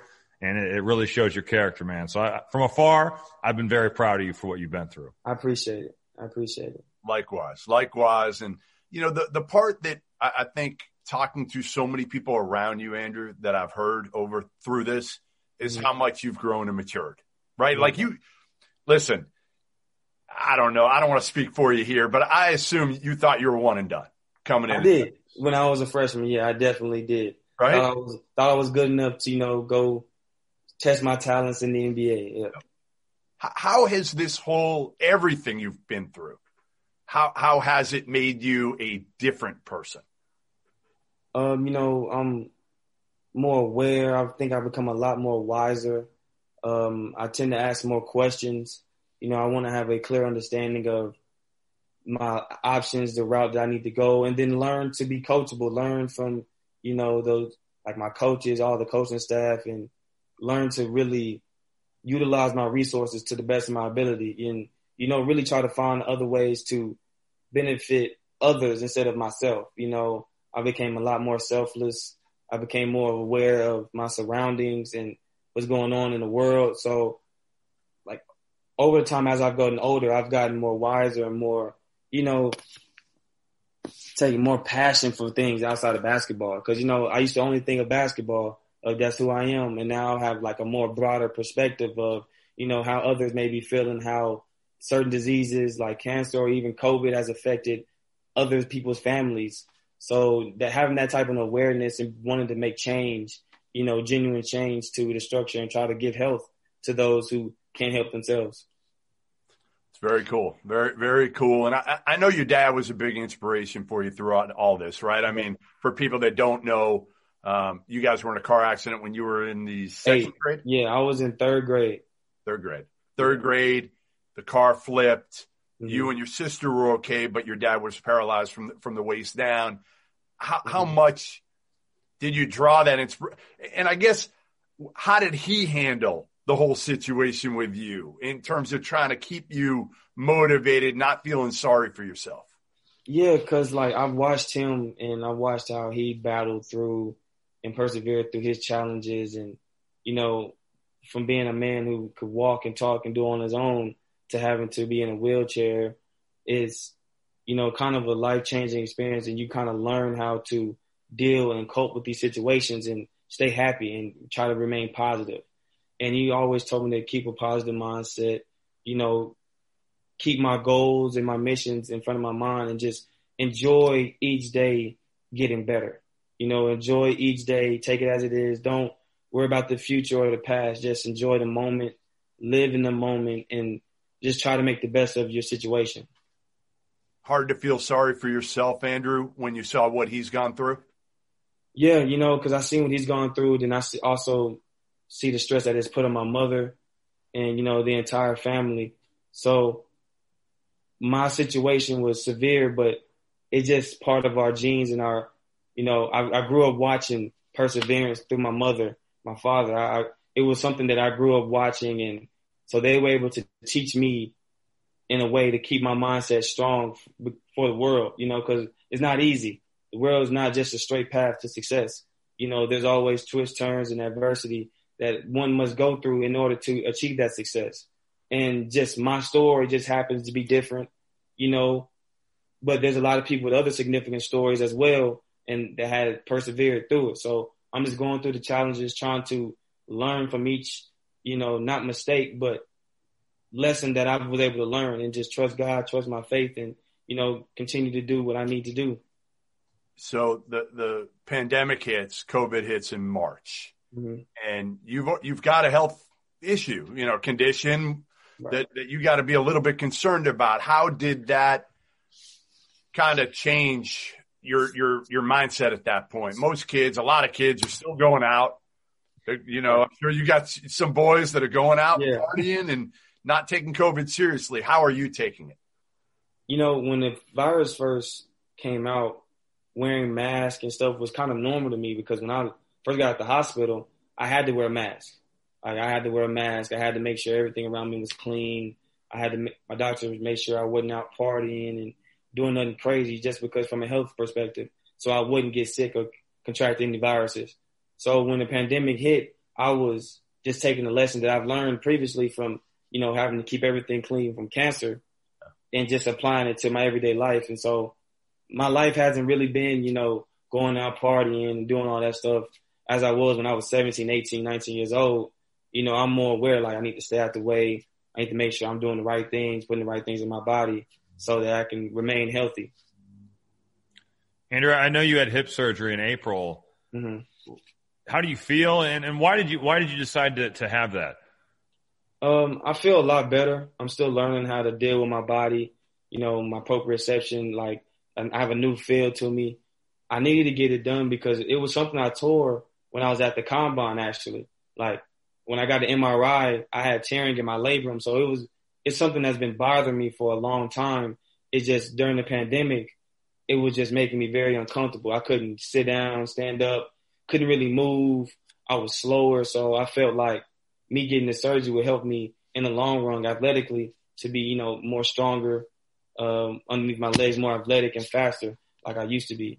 and it, it really shows your character, man. So I, from afar, I've been very proud of you for what you've been through. I appreciate it. I appreciate it. Likewise, likewise. And, you know, the, the part that I, I think talking to so many people around you, Andrew, that I've heard over through this is Mhm. how much you've grown and matured, right? Like you, listen, I don't know. I don't want to speak for you here, but I assume you thought you were one and done coming in. I did. When I was a freshman, yeah, I definitely did. Right? Thought I was, thought I was good enough to, you know, go test my talents in the NBA. Yeah. H- how has this whole everything you've been through how how has it made you a different person Um, you know, I'm more aware. I think I've become a lot more wiser. Um, I tend to ask more questions. You know, I want to have a clear understanding of my options, the route that I need to go, and then learn to be coachable. Learn from, you know, those like my coaches, all the coaching staff, and learn to really utilize my resources to the best of my ability, and you know, really try to find other ways to benefit others instead of myself. You know, I became a lot more selfless. I became more aware of my surroundings and what's going on in the world. So, like over time, as I've gotten older, I've gotten more wiser and more, you know, taking more passion for things outside of basketball. Because you know, I used to only think of basketball. Of that's who I am, and now I have like a more broader perspective of you know how others may be feeling, how certain diseases like cancer or even COVID has affected other people's families. So that having that type of awareness and wanting to make change, you know, genuine change to the structure and try to give health to those who can't help themselves. it's very cool very very cool and i i know your dad was a big inspiration for you throughout all this right i mean for people that don't know um, you guys were in a car accident when you were in the second Eight. grade Yeah, I was in third grade. third grade third grade the car flipped Mhm. you and your sister were okay, but your dad was paralyzed from the, from the waist down. How how Mhm. much did you draw that inspir- And I guess how did he handle the whole situation with you in terms of trying to keep you motivated, not feeling sorry for yourself? Yeah, cause like I've watched him and I watched how he battled through and persevered through his challenges and, you know, from being a man who could walk and talk and do on his own to having to be in a wheelchair is, you know, kind of a life changing experience and you kind of learn how to deal and cope with these situations and stay happy and try to remain positive. and he always told me to keep a positive mindset. You know, keep my goals and my missions in front of my mind, and just enjoy each day getting better. You know, enjoy each day, take it as it is. Don't worry about the future or the past. Just enjoy the moment, live in the moment, and just try to make the best of your situation. Hard to feel sorry for yourself, Andrew, when you saw what he's gone through. Yeah, you know, because I seen what he's gone through. Then I also see the stress that it's put on my mother and you know the entire family. So my situation was severe, but it's just part of our genes and our, you know, I, I grew up watching perseverance through my mother, my father. I, it was something that I grew up watching, and so they were able to teach me in a way to keep my mindset strong for the world, you know, because it's not easy. The world is not just a straight path to success. You know, there's always twists, turns, and adversity that one must go through in order to achieve that success. And just my story just happens to be different, you know, but there's a lot of people with other significant stories as well and that had persevered through it. So I'm just going through the challenges, trying to learn from each, you know, not mistake, but lesson that I was able to learn and just trust God, trust my faith and, you know, continue to do what I need to do. So the, the pandemic hits, COVID hits in March mm-hmm. and you've, you've got a health issue, you know, condition right. that, that you got to be a little bit concerned about. How did that kind of change your your your mindset at that point? Most kids, a lot of kids, are still going out. You know, I'm sure you got some boys that are going out yeah. partying and not taking COVID seriously. How are you taking it? You know, when the virus first came out, wearing masks and stuff was kind of normal to me because when I first got at the hospital, I had to wear a mask. Like I had to wear a mask. I had to make sure everything around me was clean. I had to, my doctor made sure I wasn't out partying and doing nothing crazy just because from a health perspective, so I wouldn't get sick or contract any viruses. So when the pandemic hit, I was just taking the lesson that I've learned previously from, you know, having to keep everything clean from cancer and just applying it to my everyday life. And so my life hasn't really been, you know, going out partying and doing all that stuff as I was when I was 17, 18, 19 years old. You know, I'm more aware, like I need to stay out the way. I need to make sure I'm doing the right things, putting the right things in my body so that I can remain healthy. Andrew, I know you had hip surgery in April. Mm-hmm. How do you feel, and, and why did you why did you decide to to have that? Um, I feel a lot better. I'm still learning how to deal with my body. You know, my proprioception. Like, I have a new feel to me. I needed to get it done because it was something I tore when I was at the combine. Actually, like when I got the MRI, I had tearing in my labrum, so it was it's something that's been bothering me for a long time. It's just during the pandemic, it was just making me very uncomfortable. I couldn't sit down, stand up, couldn't really move. I was slower. So I felt like me getting the surgery would help me in the long run athletically to be, you know, more stronger, um, underneath my legs, more athletic and faster like I used to be.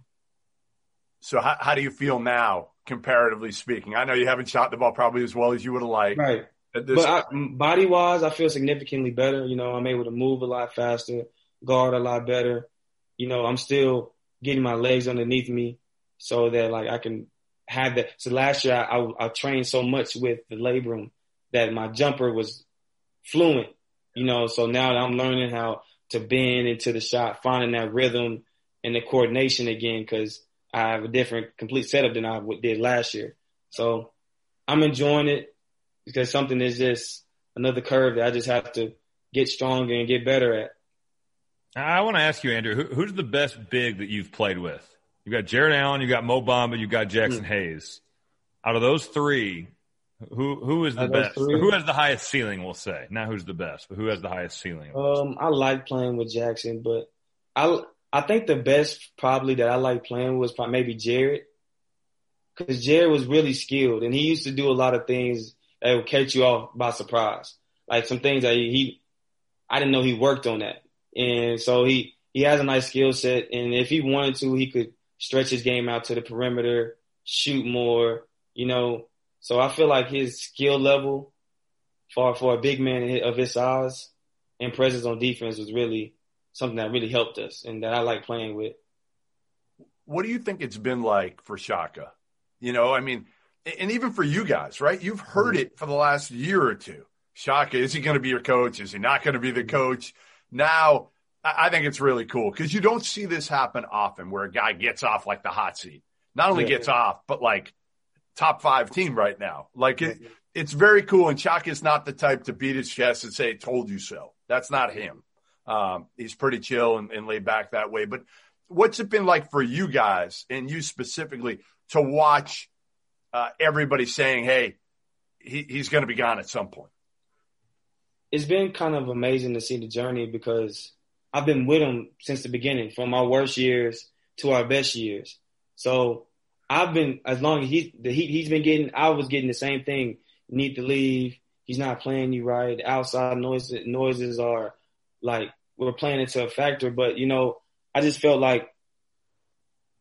So how, how do you feel now, comparatively speaking? I know you haven't shot the ball probably as well as you would have liked. Right. But body wise, I feel significantly better. You know, I'm able to move a lot faster, guard a lot better. You know, I'm still getting my legs underneath me so that like I can have that. So last year I, I, I trained so much with the labrum that my jumper was fluent. You know, so now I'm learning how to bend into the shot, finding that rhythm and the coordination again because I have a different complete setup than I did last year. So I'm enjoying it because something is just another curve that I just have to get stronger and get better at. I want to ask you, Andrew, who, who's the best big that you've played with? You've got Jarrett Allen, you've got Mo Bamba, you got Jaxson mm. Hayes. Out of those three, who who is the best? Who has the highest ceiling? We'll say not who's the best, but who has the highest ceiling? Um, I like playing with Jaxson, but I I think the best probably that I like playing was probably maybe Jarrett, because Jarrett was really skilled and he used to do a lot of things that will catch you off by surprise. Like some things that he, I didn't know he worked on that. And so he, he has a nice skill set. And if he wanted to, he could stretch his game out to the perimeter, shoot more, you know. So I feel like his skill level for, for a big man of his size and presence on defense was really something that really helped us and that I like playing with. What do you think it's been like for Shaka? You know, I mean, and even for you guys, right? You've heard it for the last year or two. Shaka, is he going to be your coach? Is he not going to be the coach? Now, I think it's really cool because you don't see this happen often where a guy gets off like the hot seat. Not only yeah. gets off, but like top five team right now. Like it, it's very cool. And is not the type to beat his chest and say, told you so. That's not him. Um, he's pretty chill and, and laid back that way. But what's it been like for you guys and you specifically to watch uh, saying, hey, he, he's going to be gone at some point? It's been kind of amazing to see the journey because I've been with him since the beginning, from our worst years to our best years. So I've been as long as he's the he, he's been getting. I was getting the same thing. Need to leave. He's not playing you right. Outside noises noises are like we're playing into a factor. But you know, I just felt like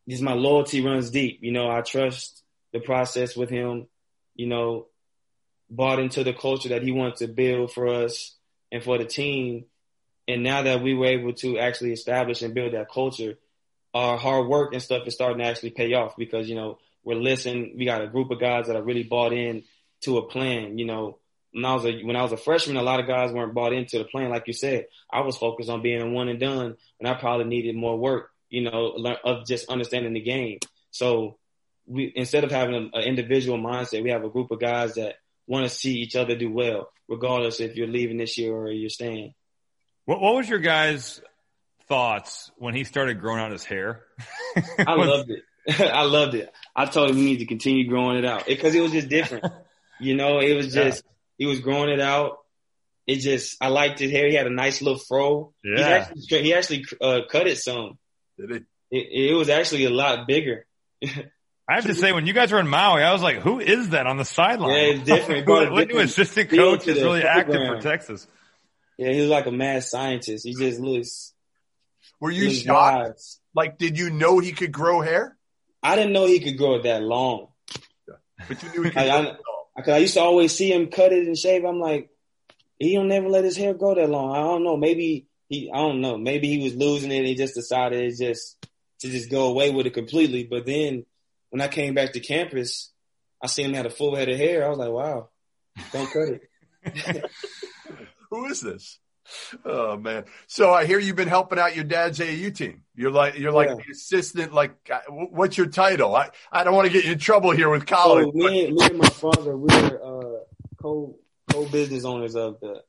just my loyalty runs deep. You know, I trust the process with him. You know, bought into the culture that he wanted to build for us and for the team. And now that we were able to actually establish and build that culture, our hard work and stuff is starting to actually pay off because, you know, we're listening. We got a group of guys that are really bought in to a plan. You know, when I was a, when I was a freshman, a lot of guys weren't bought into the plan. Like you said, I was focused on being a one and done and I probably needed more work, you know, of just understanding the game. So we, instead of having an individual mindset, we have a group of guys that want to see each other do well, regardless if you're leaving this year or you're staying. What, what was your guys' thoughts when he started growing out his hair? I loved it. I loved it. I told him we need to continue growing it out because it, it was just different. you know, it was just yeah. he was growing it out. It just I liked his hair. He had a nice little fro. Yeah. Actually, he actually uh, cut it some. Did it? It, it was actually a lot bigger. I have to say, when you guys were in Maui, I was like, "Who is that on the sideline?" Yeah, it's different. What new assistant coach is really active for Texas? Yeah, he was like a mad scientist. He just looks were you shocked? Like, did you know he could grow hair? I didn't know he could grow it that long. But you knew he could like, grow I, Cause I used to always see him cut it and shave. I'm like, he don't never let his hair grow that long. I don't know. Maybe he, I don't know. Maybe he was losing it and he just decided just to just go away with it completely. But then when I came back to campus, I seen him had a full head of hair. I was like, wow, don't cut it. Who is this? Oh man! So I hear you've been helping out your dad's AAU team. You're like you're like yeah. the assistant. Like, what's your title? I, I don't want to get you in trouble here with college. Oh, me, and, me and my father, we're uh, co co business owners of the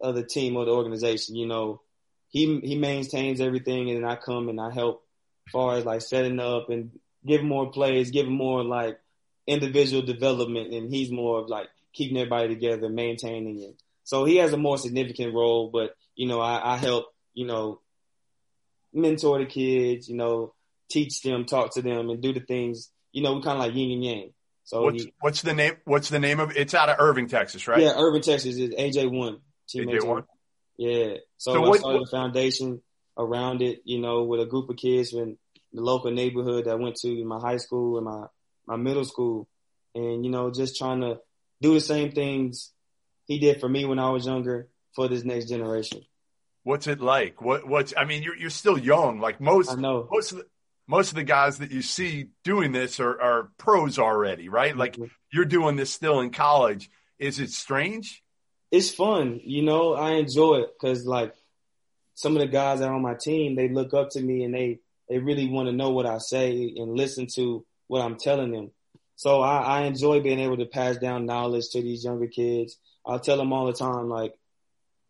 of the team or the organization. You know, he he maintains everything, and I come and I help, as far as like setting up and giving more plays, giving more like individual development, and he's more of like keeping everybody together, maintaining it so he has a more significant role, but you know, I, I help, you know, mentor the kids, you know, teach them, talk to them, and do the things. You know, we kind of like yin and yang. So what's, what's the name? What's the name of? It's out of Irving, Texas, right? Yeah, Irving, Texas is AJ one. Team. AJ one. Yeah. So, so what, I started what, a foundation around it. You know, with a group of kids in the local neighborhood that went to my high school and my my middle school, and you know, just trying to do the same things he did for me when I was younger for this next generation. What's it like? What what's I mean, you're you're still young. Like most I know. most of the most of the guys that you see doing this are, are pros already, right? Like mm-hmm. you're doing this still in college. Is it strange? It's fun, you know. I enjoy it because like some of the guys that are on my team, they look up to me and they they really want to know what I say and listen to what I'm telling them. So I, I enjoy being able to pass down knowledge to these younger kids I tell them all the time, like,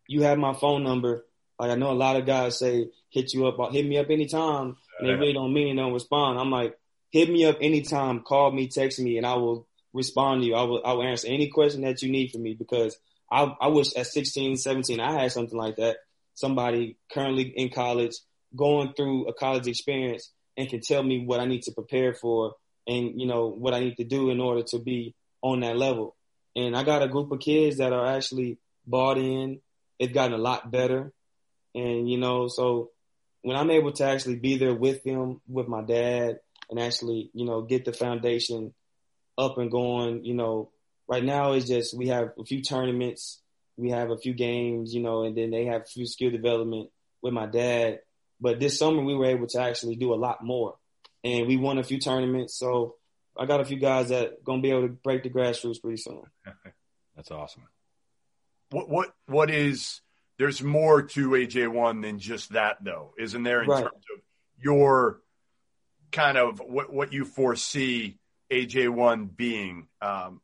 you have my phone number. Like I know a lot of guys say hit you up, hit me up anytime, and they really don't mean it, don't respond. I'm like, hit me up anytime, call me, text me, and I will respond to you. I will I will answer any question that you need from me because I I wish at 16, 17 I had something like that. Somebody currently in college going through a college experience and can tell me what I need to prepare for and you know what I need to do in order to be on that level. And I got a group of kids that are actually bought in. It's gotten a lot better. And, you know, so when I'm able to actually be there with them, with my dad, and actually, you know, get the foundation up and going, you know, right now it's just we have a few tournaments, we have a few games, you know, and then they have a few skill development with my dad. But this summer we were able to actually do a lot more. And we won a few tournaments. So I got a few guys that gonna be able to break the grassroots pretty soon. That's awesome. What what what is there's more to AJ one than just that though, isn't there? In Right. terms of your kind of what what you foresee AJ one being. Um,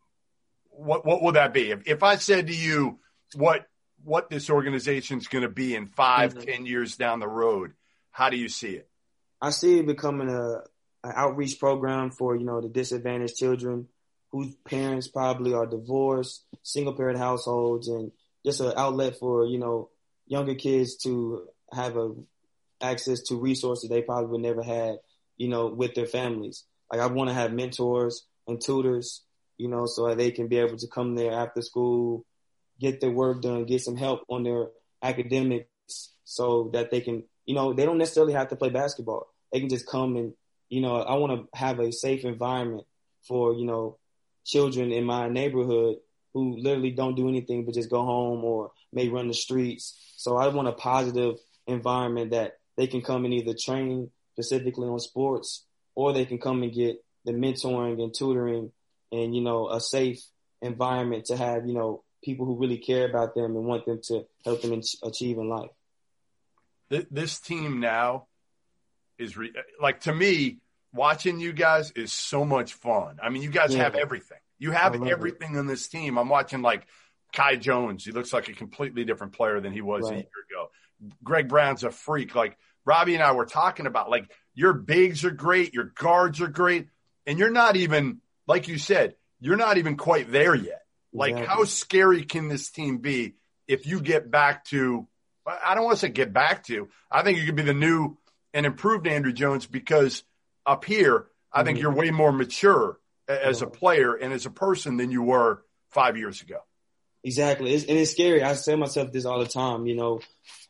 what what will that be? If if I said to you what what this organization's going to be in 5 Mhm. ten years down the road, how do you see it? I see it becoming a an outreach program for you know the disadvantaged children whose parents probably are divorced, single parent households, and just an outlet for you know younger kids to have a access to resources they probably would never had you know with their families. Like I want to have mentors and tutors, you know, so they can be able to come there after school, get their work done, get some help on their academics, so that they can you know they don't necessarily have to play basketball they can just come and you know I want to have a safe environment for you know children in my neighborhood who literally don't do anything but just go home or may run the streets. So I want a positive environment that they can come and either train specifically on sports or they can come and get the mentoring and tutoring and you know a safe environment to have you know people who really care about them and want them to help them ach- achieve in life. Th- This team now is re- like to me watching you guys is so much fun. I mean, you guys Yeah. have everything. You have love it. everything on this team. I'm watching like Kai Jones. He looks like a completely different player than he was a year ago. Greg Brown's a freak. Like Robbie and I were talking about, like your bigs are great, your guards are great, and you're not even like you said, you're not even quite there yet. Like Exactly. how scary can this team be if you get back to I don't want to say get back to. I think you could be the new and improved Andrew Jones because up here, I think Mhm. you're way more mature as a player and as a person than you were five years ago. Exactly. It's, and it's scary. I say myself this all the time. You know,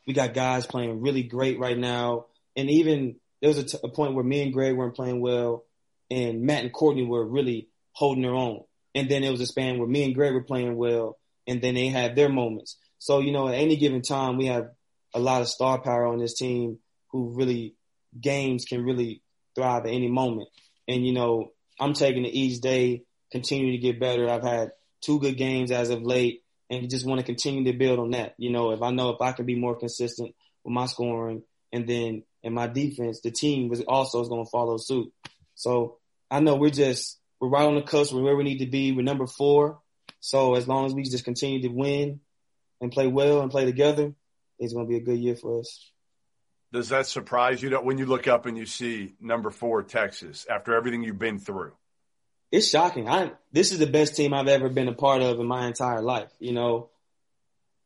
we got guys playing really great right now. And even there was a, t- a point where me and Greg weren't playing well and Matt and Courtney were really holding their own. And then there was a span where me and Greg were playing well and then they had their moments. So, you know, at any given time, we have a lot of star power on this team who really games can really thrive at any moment. And, you know, I'm taking it each day, continue to get better. I've had two good games as of late and just want to continue to build on that. You know, if I know if I can be more consistent with my scoring and then in my defense, the team was also is going to follow suit. So I know we're just, we're right on the cusp. We're where we need to be. We're number four. So as long as we just continue to win and play well and play together, it's going to be a good year for us. Does that surprise you that when you look up and you see number four Texas after everything you've been through? it's shocking. I this is the best team I've ever been a part of in my entire life. You know,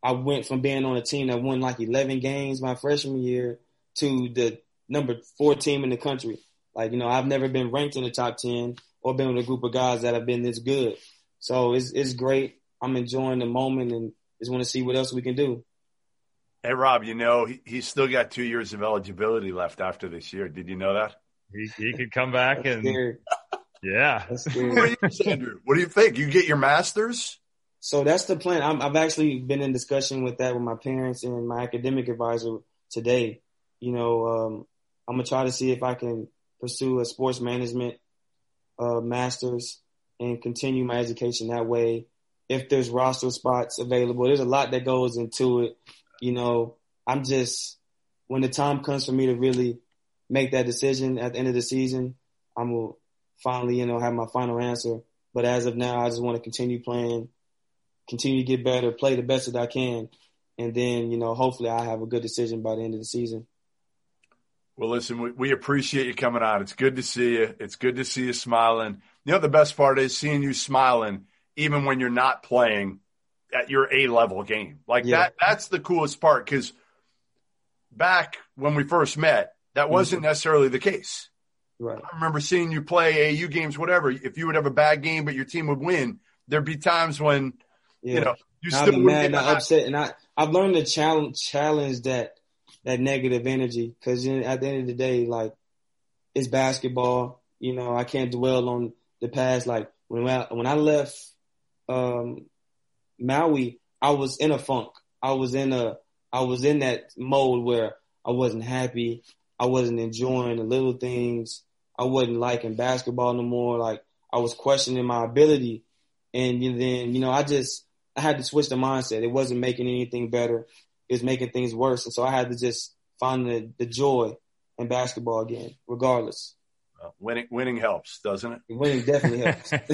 I went from being on a team that won like 11 games my freshman year to the number four team in the country. Like, you know, I've never been ranked in the top 10 or been with a group of guys that have been this good. So it's, it's great. I'm enjoying the moment and just want to see what else we can do. Hey, Rob, you know, he, he's still got two years of eligibility left after this year. Did you know that? He, he could come back and scary. yeah. What scary. do you, Andrew? What do you think? You get your master's? So that's the plan. I'm, I've actually been in discussion with that with my parents and my academic advisor today. You know, um, I'm gonna try to see if I can pursue a sports management uh, master's and continue my education that way. If there's roster spots available, there's a lot that goes into it. You know, I'm just when the time comes for me to really make that decision at the end of the season, I'm gonna finally, you know, have my final answer. But as of now, I just want to continue playing continue to get better, play the best that I can, and then you know hopefully I have a good decision by the end of the season. Well, listen, we, we appreciate you coming on. It's good to see you. It's good to see you smiling. You know, the best part is seeing you smiling even when you're not playing at your A level game. Like Yeah. that, that's the coolest part because back when we first met, that wasn't mm-hmm. necessarily the case. Right. I remember seeing you play AU games, whatever. If you would have a bad game, but your team would win, there'd be times when, Yeah. you know, you I'll still mad and upset, and I I've learned to challenge challenge that that negative energy because at the end of the day, like it's basketball. You know, I can't dwell on the past. Like when I, when I left um, Maui, I was in a funk. I was in a I was in that mode where I wasn't happy. I wasn't enjoying the little things. I wasn't liking basketball no more. Like I was questioning my ability. And then, you know, I just, I had to switch the mindset. It wasn't making anything better. It was making things worse. And so I had to just find the, the joy in basketball again, regardless. Uh, winning, winning helps, doesn't it? Winning definitely helps.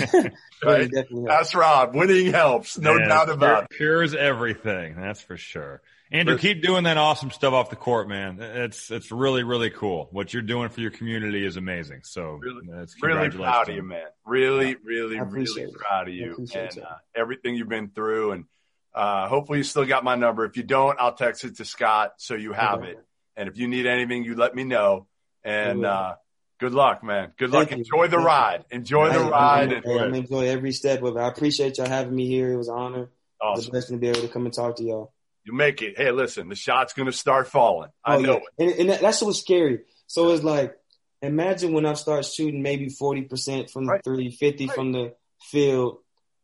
right? definitely helps. That's Rob. Winning helps, no yeah, doubt about it. Cures everything. That's for sure. Andrew, keep doing that awesome stuff off the court, man. It's it's really really cool. What you're doing for your community is amazing. So really, really proud of you, man. Really, really, really it. proud of you and uh, everything you've been through. And uh, hopefully, you still got my number. If you don't, I'll text it to Scott so you have okay. it. And if you need anything, you let me know. And uh, good luck, man. Good luck. Thank Enjoy you. the ride. Enjoy the ride. I'm, I'm enjoy every step of it. I appreciate y'all having me here. It was an honor. Awesome. It was a blessing to be able to come and talk to y'all. You make it. Hey, listen, the shot's going to start falling. I oh, know yeah. it. And, and that's what's scary. So it's like, imagine when I start shooting maybe 40% from the right. three, 50 right. from the field.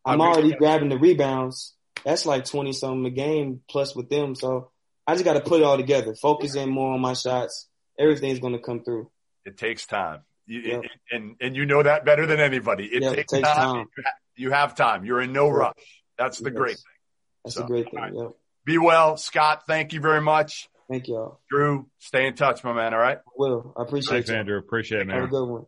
I'm already grabbing the rebounds. That's like 20 something a game plus with them. So I just got to put it all together, focus in more on my shots. Everything's going to come through. It takes time. You, yep. and, and you know that better than anybody. It, yep, takes, it takes, time. time. You have time. You're in no rush. That's the yes. great thing. That's so, a great thing. Right. Yep. Be well. Scott, thank you very much. Thank y'all. Drew, stay in touch, my man. All right. I will. I appreciate Thanks, you. Andrew. Appreciate it, man. Have a good one.